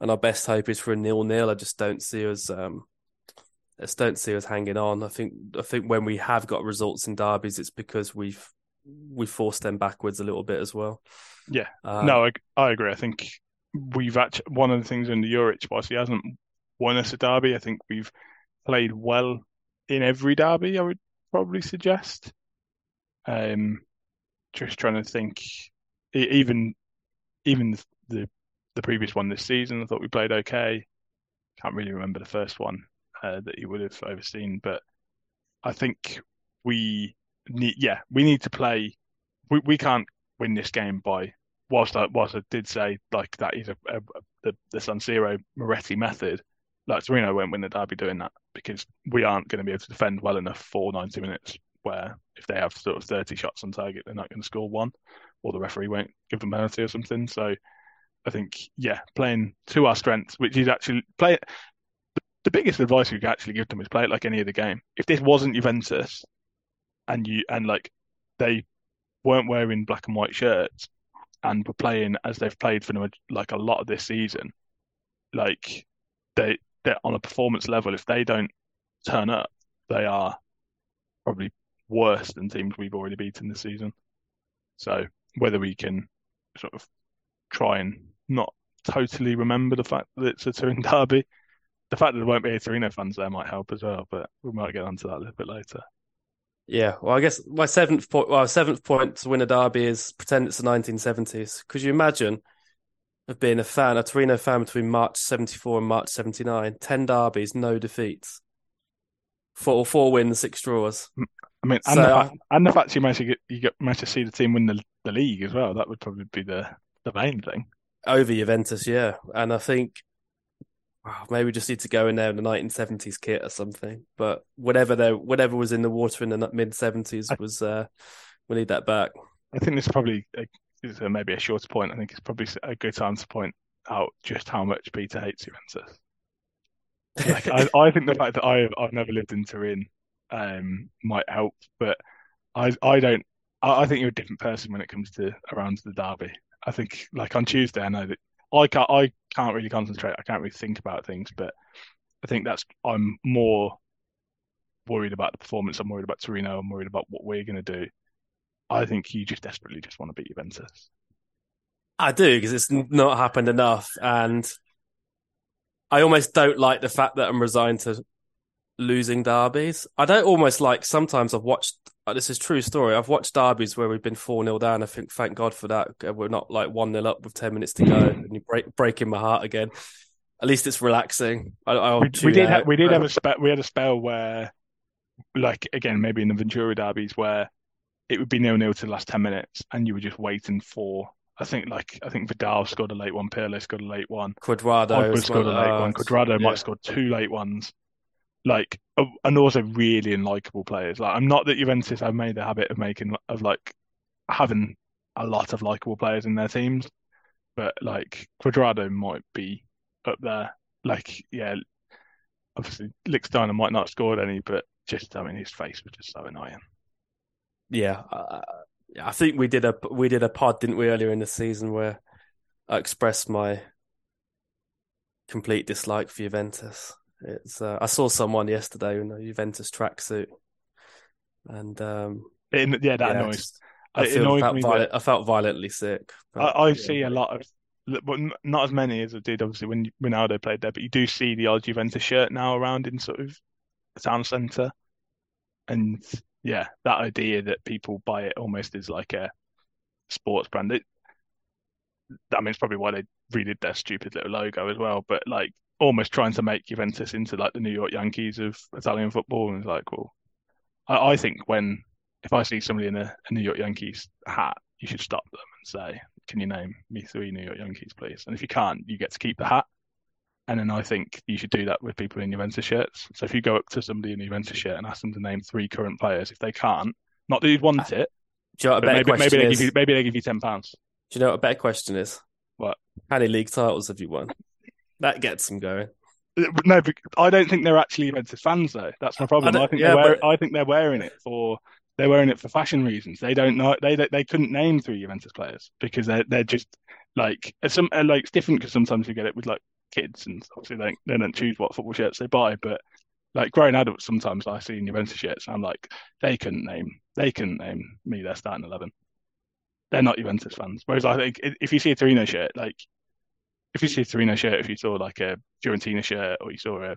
and our best hope is for a nil nil, I just don't see us. Um, I just don't see us hanging on. I think I think when we have got results in derbies, it's because we've we forced them backwards a little bit as well. Yeah, um, no, I, I agree. I think we've actually one of the things in the Juric, whilst he hasn't won us a derby, I think we've played well in every derby. I would probably suggest. Um, just trying to think, even even the the previous one this season, I thought we played okay. Can't really remember the first one uh, that he would have overseen, but I think we need, yeah, we need to play. We we can't win this game by whilst I whilst I did say like that is a, a, the the San Siro Moretti method. Like Torino won't win the derby doing that because we aren't going to be able to defend well enough for 90 minutes. Where if they have sort of 30 shots on target, they're not going to score one, or the referee won't give them penalty or something. So I think yeah, playing to our strengths, which is actually play. The, biggest advice we could actually give them is play it like any other game. If this wasn't Juventus, and you and like they weren't wearing black and white shirts, and were playing as they've played for like a lot of this season, like they they're on a performance level. If they don't turn up, they are probably worse than teams we've already beaten this season. So whether we can sort of try and not totally remember the fact that it's a Turin [LAUGHS] derby, the fact that there won't be a Torino fans there might help as well. But we might get onto that a little bit later. Yeah, well, I guess my seventh point, well, seventh point to win a derby is pretend it's the 1970s. Could you imagine of being a fan, a Torino fan between March 74 and March 79? 10 derbies, no defeats. Four, four wins, six draws. I mean, and, so, the, um, fact, and the fact you managed to get, you get, managed to see the team win the, the league as well, that would probably be the, the main thing. Over Juventus, yeah. And I think oh, maybe we just need to go in there in the 1970s kit or something. But whatever there, whatever was in the water in the mid 70s was, uh, we need that back. I think this is probably is maybe a shorter point. I think it's probably a good time to point out just how much Peter hates Juventus. [LAUGHS] Like, I, I, think the fact that I've I've never lived in Turin um, might help, but I I don't. I, I think you're a different person when it comes to around the derby. I think like on Tuesday, I know that I can't I can't really concentrate. I can't really think about things, but I think that's I'm more worried about the performance. I'm worried about Torino. I'm worried about what we're going to do. I think you just desperately just want to beat Juventus. I do because it's not happened enough, and I almost don't like the fact that I'm resigned to losing derbies. I don't almost like. Sometimes I've watched this is true story. I've watched derbies where we've been 4 0 down. I think, thank God for that. Uh, we're not like 1 0 up with 10 minutes to go and you break breaking my heart again. At least it's relaxing. I, we, we, did, have, we did have a [LAUGHS] spell, we had a spell where, like, again, maybe in the Ventura derbies where it would be nil nil to the last 10 minutes and you were just waiting for. I think like I think Vidal scored a late one, Pirlo scored a late one, Cuadrado scored a late one, Cuadrado yeah. might have scored two late ones like and also really unlikable players. Like I'm not that Juventus have made the habit of making of like having a lot of likable players in their teams, but like Cuadrado might be up there. Like yeah, obviously Lichtsteiner might not have scored any, but just I mean his face was just so annoying. Yeah, uh, I think we did a we did a pod, didn't we, earlier in the season where I expressed my complete dislike for Juventus. It's uh, I saw someone yesterday in a Juventus tracksuit, and um, it, yeah, that yeah, annoys. I, feel, felt violent, I felt violently sick. But, I, I yeah. see a lot of but not as many as I did obviously when Ronaldo played there. But you do see the odd Juventus shirt now around in sort of the town centre, and yeah, that idea that people buy it almost as like a sports brand. It, I mean, it's probably why they redid their stupid little logo as well. But like almost trying to make Juventus into like the New York Yankees of Italian football, and it's like, well, I, I think when if I see somebody in a, a New York Yankees hat, you should stop them and say, "Can you name me three New York Yankees, please?" And if you can't, you get to keep the hat. And then I think you should do that with people in Juventus shirts. So if you go up to somebody in a Juventus shirt and ask them to name three current players, if they can't, not that you'd want ah, it, do you know what a better maybe, question maybe they is? give you maybe they give you ten pounds. Do you know what a better question is? What? How many league titles have you won? That gets them going. No, I don't think they're actually Juventus fans though. That's my problem. I I, think yeah, they're wear, but- I think they're wearing it for they're wearing it for fashion reasons. They don't know they they, they couldn't name three Juventus players because they're they're just like it's some uh, like it's different because sometimes you get it with like kids and obviously they don't, they don't choose what football shirts they buy, but like grown adults sometimes I see in Juventus shirts and I'm like they couldn't name they couldn't name me their starting eleven. They're not Juventus fans. Whereas I think if you see a Torino shirt, like if you see a Torino shirt, if you saw like a Fiorentina shirt or you saw a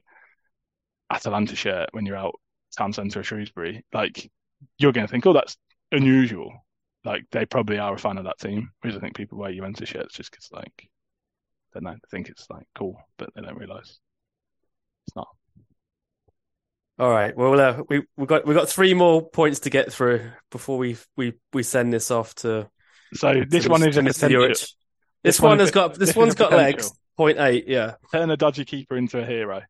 Atalanta shirt when you're out town centre of Shrewsbury, like you're going to think, oh, that's unusual. Like they probably are a fan of that team. Whereas I think people wear Juventus shirts just because, like, I don't know, they think it's like cool, but they don't realise it's not. All right. Well, uh, we we got we got three more points to get through before we we we send this off to So this to one is an Mr. to This, one one has got this this is one's got legs. Point eight. Yeah. turn a dodgy keeper into a hero.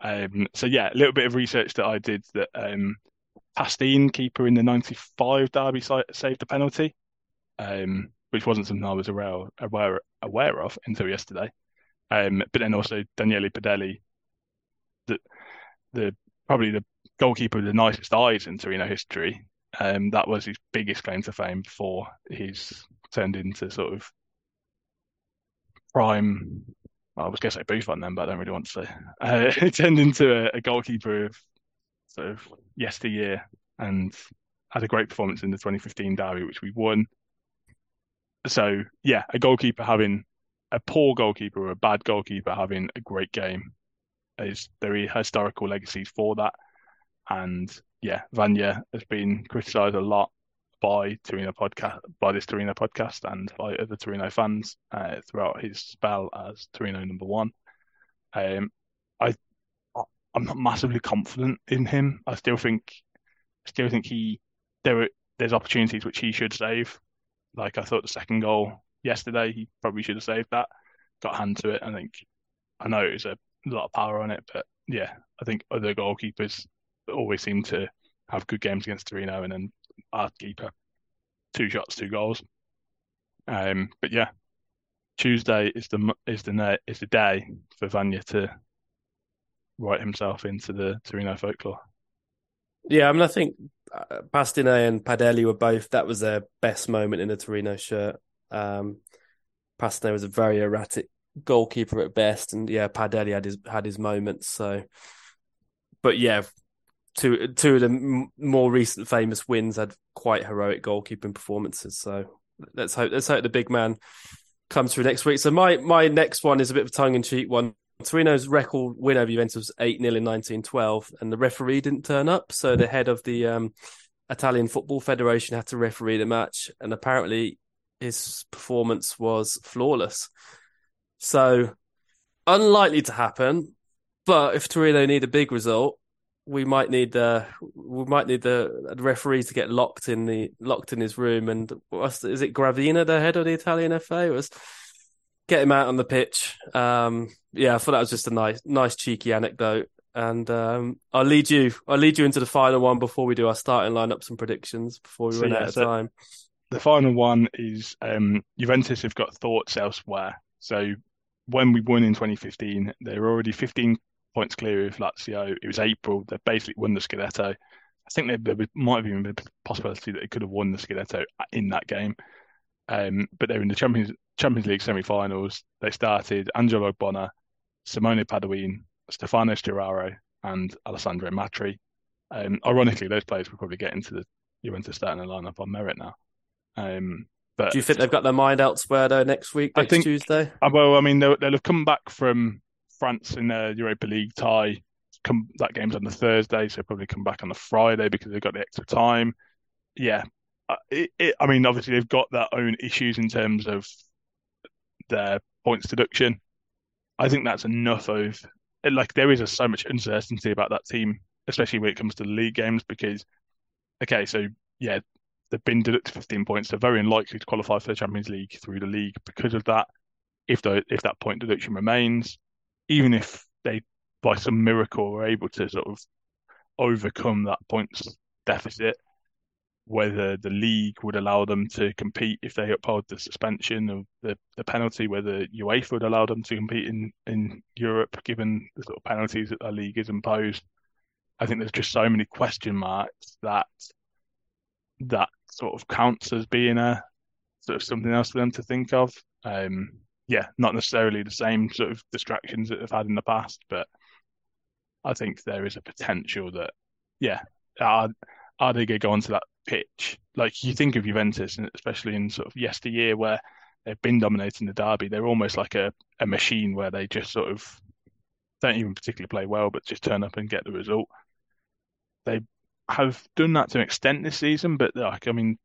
Um, so yeah, a little bit of research that I did that um, Pastine, keeper in the '95 derby, saved a penalty, um, which wasn't something I was aware aware aware of until yesterday. Um, but then also Daniele Padelli, the the probably the goalkeeper with the nicest eyes in Torino history. Um, that was his biggest claim to fame before he's turned into sort of prime. well, I was going to say Buffon then, but I don't really want to. Uh, [LAUGHS] he turned into a, a goalkeeper of sort of yesteryear and had a great performance in the 2015 derby, which we won. So yeah, a goalkeeper having a poor goalkeeper or a bad goalkeeper having a great game is there are historical legacies for that. And yeah, Vanya has been criticised a lot by Torino podcast, by this Torino podcast, and by other Torino fans uh, throughout his spell as Torino number one. Um, I, I'm not massively confident in him. I still think, still think he there are there's opportunities which he should save. Like I thought the second goal yesterday, he probably should have saved that. Got hand to it. I think I know it was a lot of power on it, but yeah, I think other goalkeepers always seem to have good games against Torino, and then our keeper, two shots, two goals. Um, but yeah, Tuesday is the is the is the day for Vanya to write himself into the Torino folklore. Yeah, I mean, I think uh, Pastine and Padelli were both. That was their best moment in a Torino shirt. Um, Pastine was a very erratic goalkeeper at best, and yeah, Padelli had his had his moments. So, but yeah, two two of the more recent famous wins had quite heroic goalkeeping performances. So let's hope let's hope the big man comes through next week. So my my next one is a bit of a tongue in cheek one. Torino's record win over Juventus was 8 0 in 1912, and the referee didn't turn up. So the head of the um, Italian Football Federation had to referee the match, and apparently his performance was flawless. So unlikely to happen, but if Torino need a big result, we might need the we might need the referee to get locked in the locked in his room. And what's is it Gravina, the head of the Italian FA? It was get him out on the pitch. Um, yeah, I thought that was just a nice, nice cheeky anecdote. And um, I'll lead you. I'll lead you into the final one before we do our starting lineups and predictions before we So, run yeah, out of so- time. The final one is um, Juventus have got thoughts elsewhere. So when we won in 2015, they were already 15 points clear of Lazio. It was April. They basically won the Scudetto. I think there, there might have even been a possibility that they could have won the Scudetto in that game. Um, but they were in the Champions Champions League semi-finals. They started Angelo Ogbonna, Simone Padoin, Stefano Sturaro, and Alessandro Matri. Um, ironically, those players will probably get into the Juventus starting lineup on merit now. Um, But Do you think they've got their mind elsewhere though next week, I next think- Tuesday? Uh, well, I mean, they'll, they'll have come back from France in the Europa League tie. Come that game's on the Thursday, so probably come back on the Friday because they've got the extra time. Yeah, it, it, I mean, obviously they've got their own issues in terms of their points deduction. I think that's enough of like there is a, so much uncertainty about that team, especially when it comes to league games. Because okay, so yeah, they've been deducted 15 points. They're very unlikely to qualify for the Champions League through the league because of that. If the if that point deduction remains, even if they by some miracle were able to sort of overcome that points deficit, whether the league would allow them to compete if they uphold the suspension of the, the penalty, whether UEFA would allow them to compete in, in Europe given the sort of penalties that the league has imposed. I think there's just so many question marks that that sort of counts as being a sort of something else for them to think of. Um, yeah, not necessarily the same sort of distractions that they've had in the past, but I think there is a potential that, yeah, are, are they going to go onto that pitch? Like you think of Juventus, and especially in sort of yesteryear where they've been dominating the derby, they're almost like a, a machine where they just sort of don't even particularly play well, but just turn up and get the result. They have done that to an extent this season, but like I mean,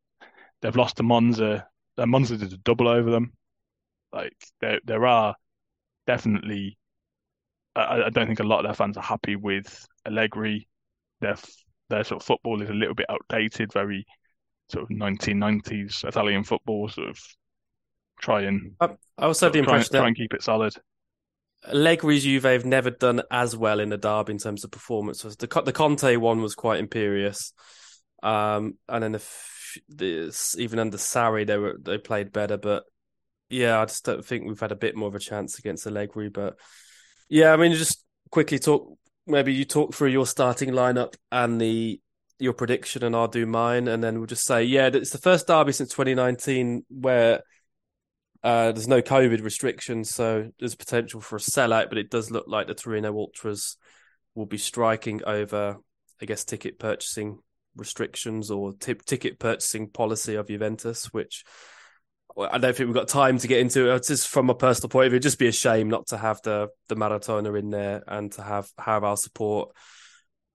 they've lost to Monza. Uh, Monza did a double over them. Like there, there are definitely. I, I don't think a lot of their fans are happy with Allegri. Their their sort of football is a little bit outdated, very sort of 1990s Italian football. Sort of try and I, also had the try, and, impression try and keep it solid. Allegri's Juve have never done as well in the derby in terms of performance. The the Conte one was quite imperious, um, and then the, the even under Sarri they were they played better. But yeah, I just don't think we've had a bit more of a chance against Allegri. But yeah, I mean, just quickly talk. Maybe you talk through your starting lineup and the your prediction, and I'll do mine, and then we'll just say yeah, it's the first derby since 2019 where uh, there's no COVID restrictions, so there's potential for a sellout, but it does look like the Torino Ultras will be striking over, I guess, ticket purchasing restrictions or t- ticket purchasing policy of Juventus, which I don't think we've got time to get into. it. just from a personal point of view, it'd just be a shame not to have the the Maratona in there and to have have our support.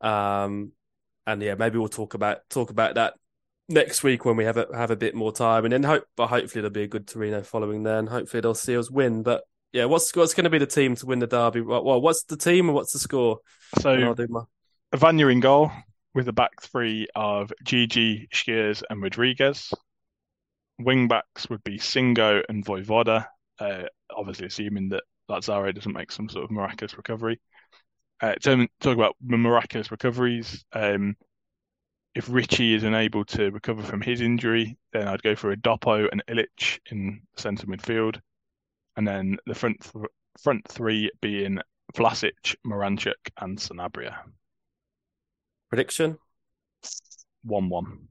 Um, and yeah, maybe we'll talk about talk about that next week when we have a have a bit more time, and then hope, but hopefully there'll be a good Torino following there, and hopefully they'll see us win. But yeah, what's what's going to be the team to win the derby? Well, what's the team and what's the score? And So I'll do my Vanja in goal with the back three of Djidji, Schuurs, and Rodriguez. Wing backs would be Singo and Vojvoda, uh, obviously assuming that Lazaro doesn't make some sort of miraculous recovery. Uh, talk about miraculous recoveries. Um, if Ricci is unable to recover from his injury, then I'd go for Adopo and Ilic in centre midfield, and then the front th- front three being Vlasic, Miranchuk, and Sanabria. prediction. One-one.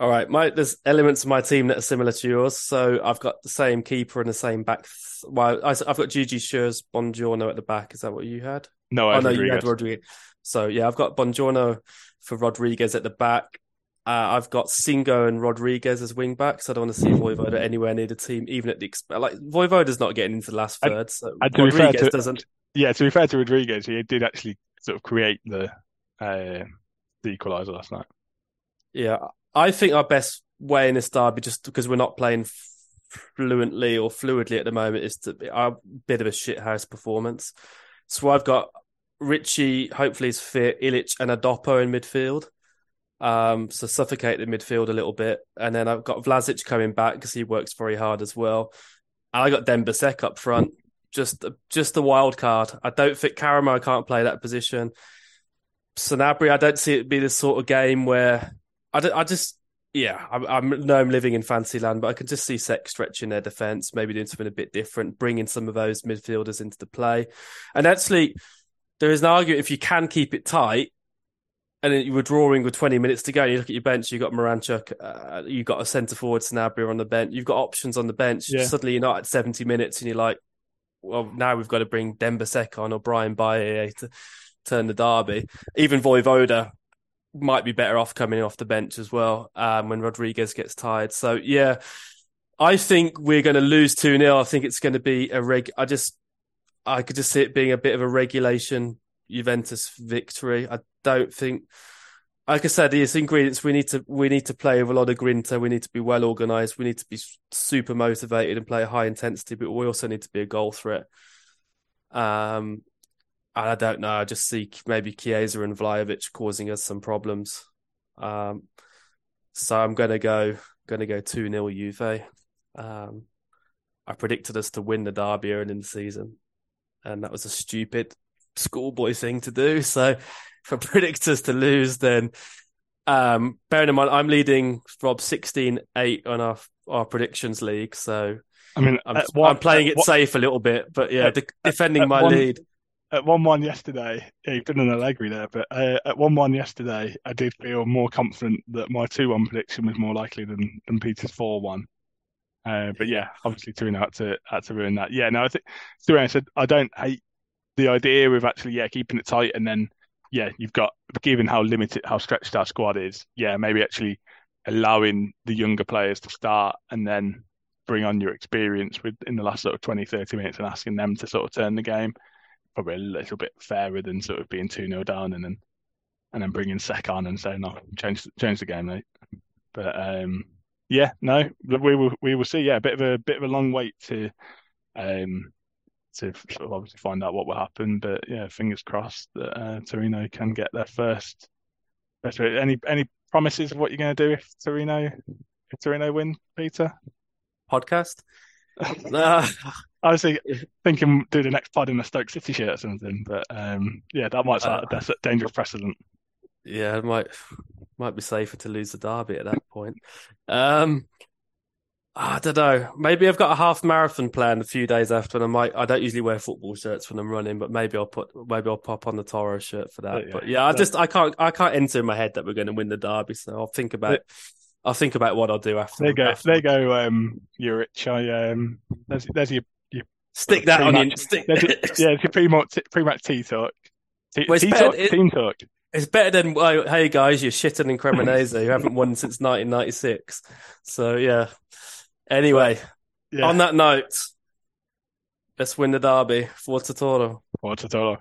All right, my there's elements of my team that are similar to yours. So I've got the same keeper and the same back. Th- well, I, have got Djidji Schuurs, Buongiorno at the back. Is that what you had? No, oh no, you had Rodriguez. So yeah, I've got Buongiorno for Rodriguez at the back. Uh, I've got Singo and Rodriguez as wing backs. I don't want to see Vojvoda anywhere near the team, even at the exp- like Vojvoda's not getting into the last And- third. So and to fair Rodriguez to- doesn't. Yeah, to be fair to Rodriguez, he did actually sort of create the uh, the equaliser last night. Yeah, I think our best way in this derby, just because we're not playing fluently or fluidly at the moment, is to be a bit of a shithouse performance. So I've got Ricci, hopefully is fit, Ilic and Adopo in midfield. Um, so suffocate the midfield a little bit, and then I've got Vlasic coming back because he works very hard as well. And I got Demba Seck up front, just just the wild card. I don't think Karamoh can't play that position. Sanabria, I don't see it be the sort of game where I, don't- I just yeah, I, I know I'm living in fancy land, but I can just see Seck stretching their defense, maybe doing something a bit different, bringing some of those midfielders into the play. And actually, there is an argument if you can keep it tight, and then you were drawing with 20 minutes to go, and you look at your bench, you've got Miranchuk, uh, you've got a centre forward, Sanabria on the bench, you've got options on the bench. Yeah. Suddenly you're not at 70 minutes, and you're like, well, now we've got to bring Demba Seck on or Brian Baye to turn the derby. Even Vojvoda, might be better off coming off the bench as well um, when Rodriguez gets tired. So yeah, I think we're going to lose two 0 I think it's going to be a reg. I just I could just see it being a bit of a regulation Juventus victory. I don't think. Like I said, these ingredients we need to we need to play with a lot of grinta. We need to be well organized. We need to be super motivated and play high intensity. But we also need to be a goal threat. Um, I don't know. I just see maybe Chiesa and Vlahovic causing us some problems. Um, so I'm gonna go gonna go two 0 Juve. Um, I predicted us to win the derby early in the season, and that was a stupid schoolboy thing to do. So if I predict us to lose, then um, bearing in mind I'm leading Rob 16-8 on our our predictions league. So I mean, I'm, one, I'm playing it one, safe a little bit, but yeah, at, defending my one, lead at one one yesterday, yeah, you've an Allegri there, but uh, at one one yesterday, I did feel more confident that my two one prediction was more likely than than Peter's four one. Uh, but yeah, obviously Torino had to had to ruin that. Yeah, no, I think to I said I don't hate the idea of actually yeah keeping it tight and then yeah you've got given how limited how stretched our squad is yeah maybe actually allowing the younger players to start and then bring on your experience with in the last sort of 20 30 minutes and asking them to sort of turn the game probably a little bit fairer than sort of being 2 0 down and then and then bringing Seck on and saying no change change the game mate. But um yeah no we will we will see. Yeah a bit of a bit of a long wait to um to sort of obviously find out what will happen. But yeah fingers crossed that uh, Torino can get their first any any promises of what you're going to do if Torino if Torino win Peter? Podcast. [LAUGHS] I was thinking do the next pod in a Stoke City shirt or something, but um, yeah, that might start uh, a dangerous precedent. Yeah, it might might be safer to lose the derby at that point. Um, I don't know. Maybe I've got a half marathon planned a few days after, and I might. I don't usually wear football shirts when I'm running, but maybe I'll put maybe I'll pop on the Toro shirt for that. But yeah, but yeah I just I can't I can't enter in my head that we're going to win the derby, so I'll think about. I'll think about what I'll do after. There you go. After. There you go. Um, Urich. I um, there's there's your Stick that on your stick. [LAUGHS] yeah, it's your pre-match pre-match tea talk. Tea, well, tea talk, it, team talk. It's better than hey guys, you're shitting in Cremonese. you haven't won since [LAUGHS] 1996. So yeah. Anyway, yeah. on that note, let's win the derby. Forza Toro. Forza Toro.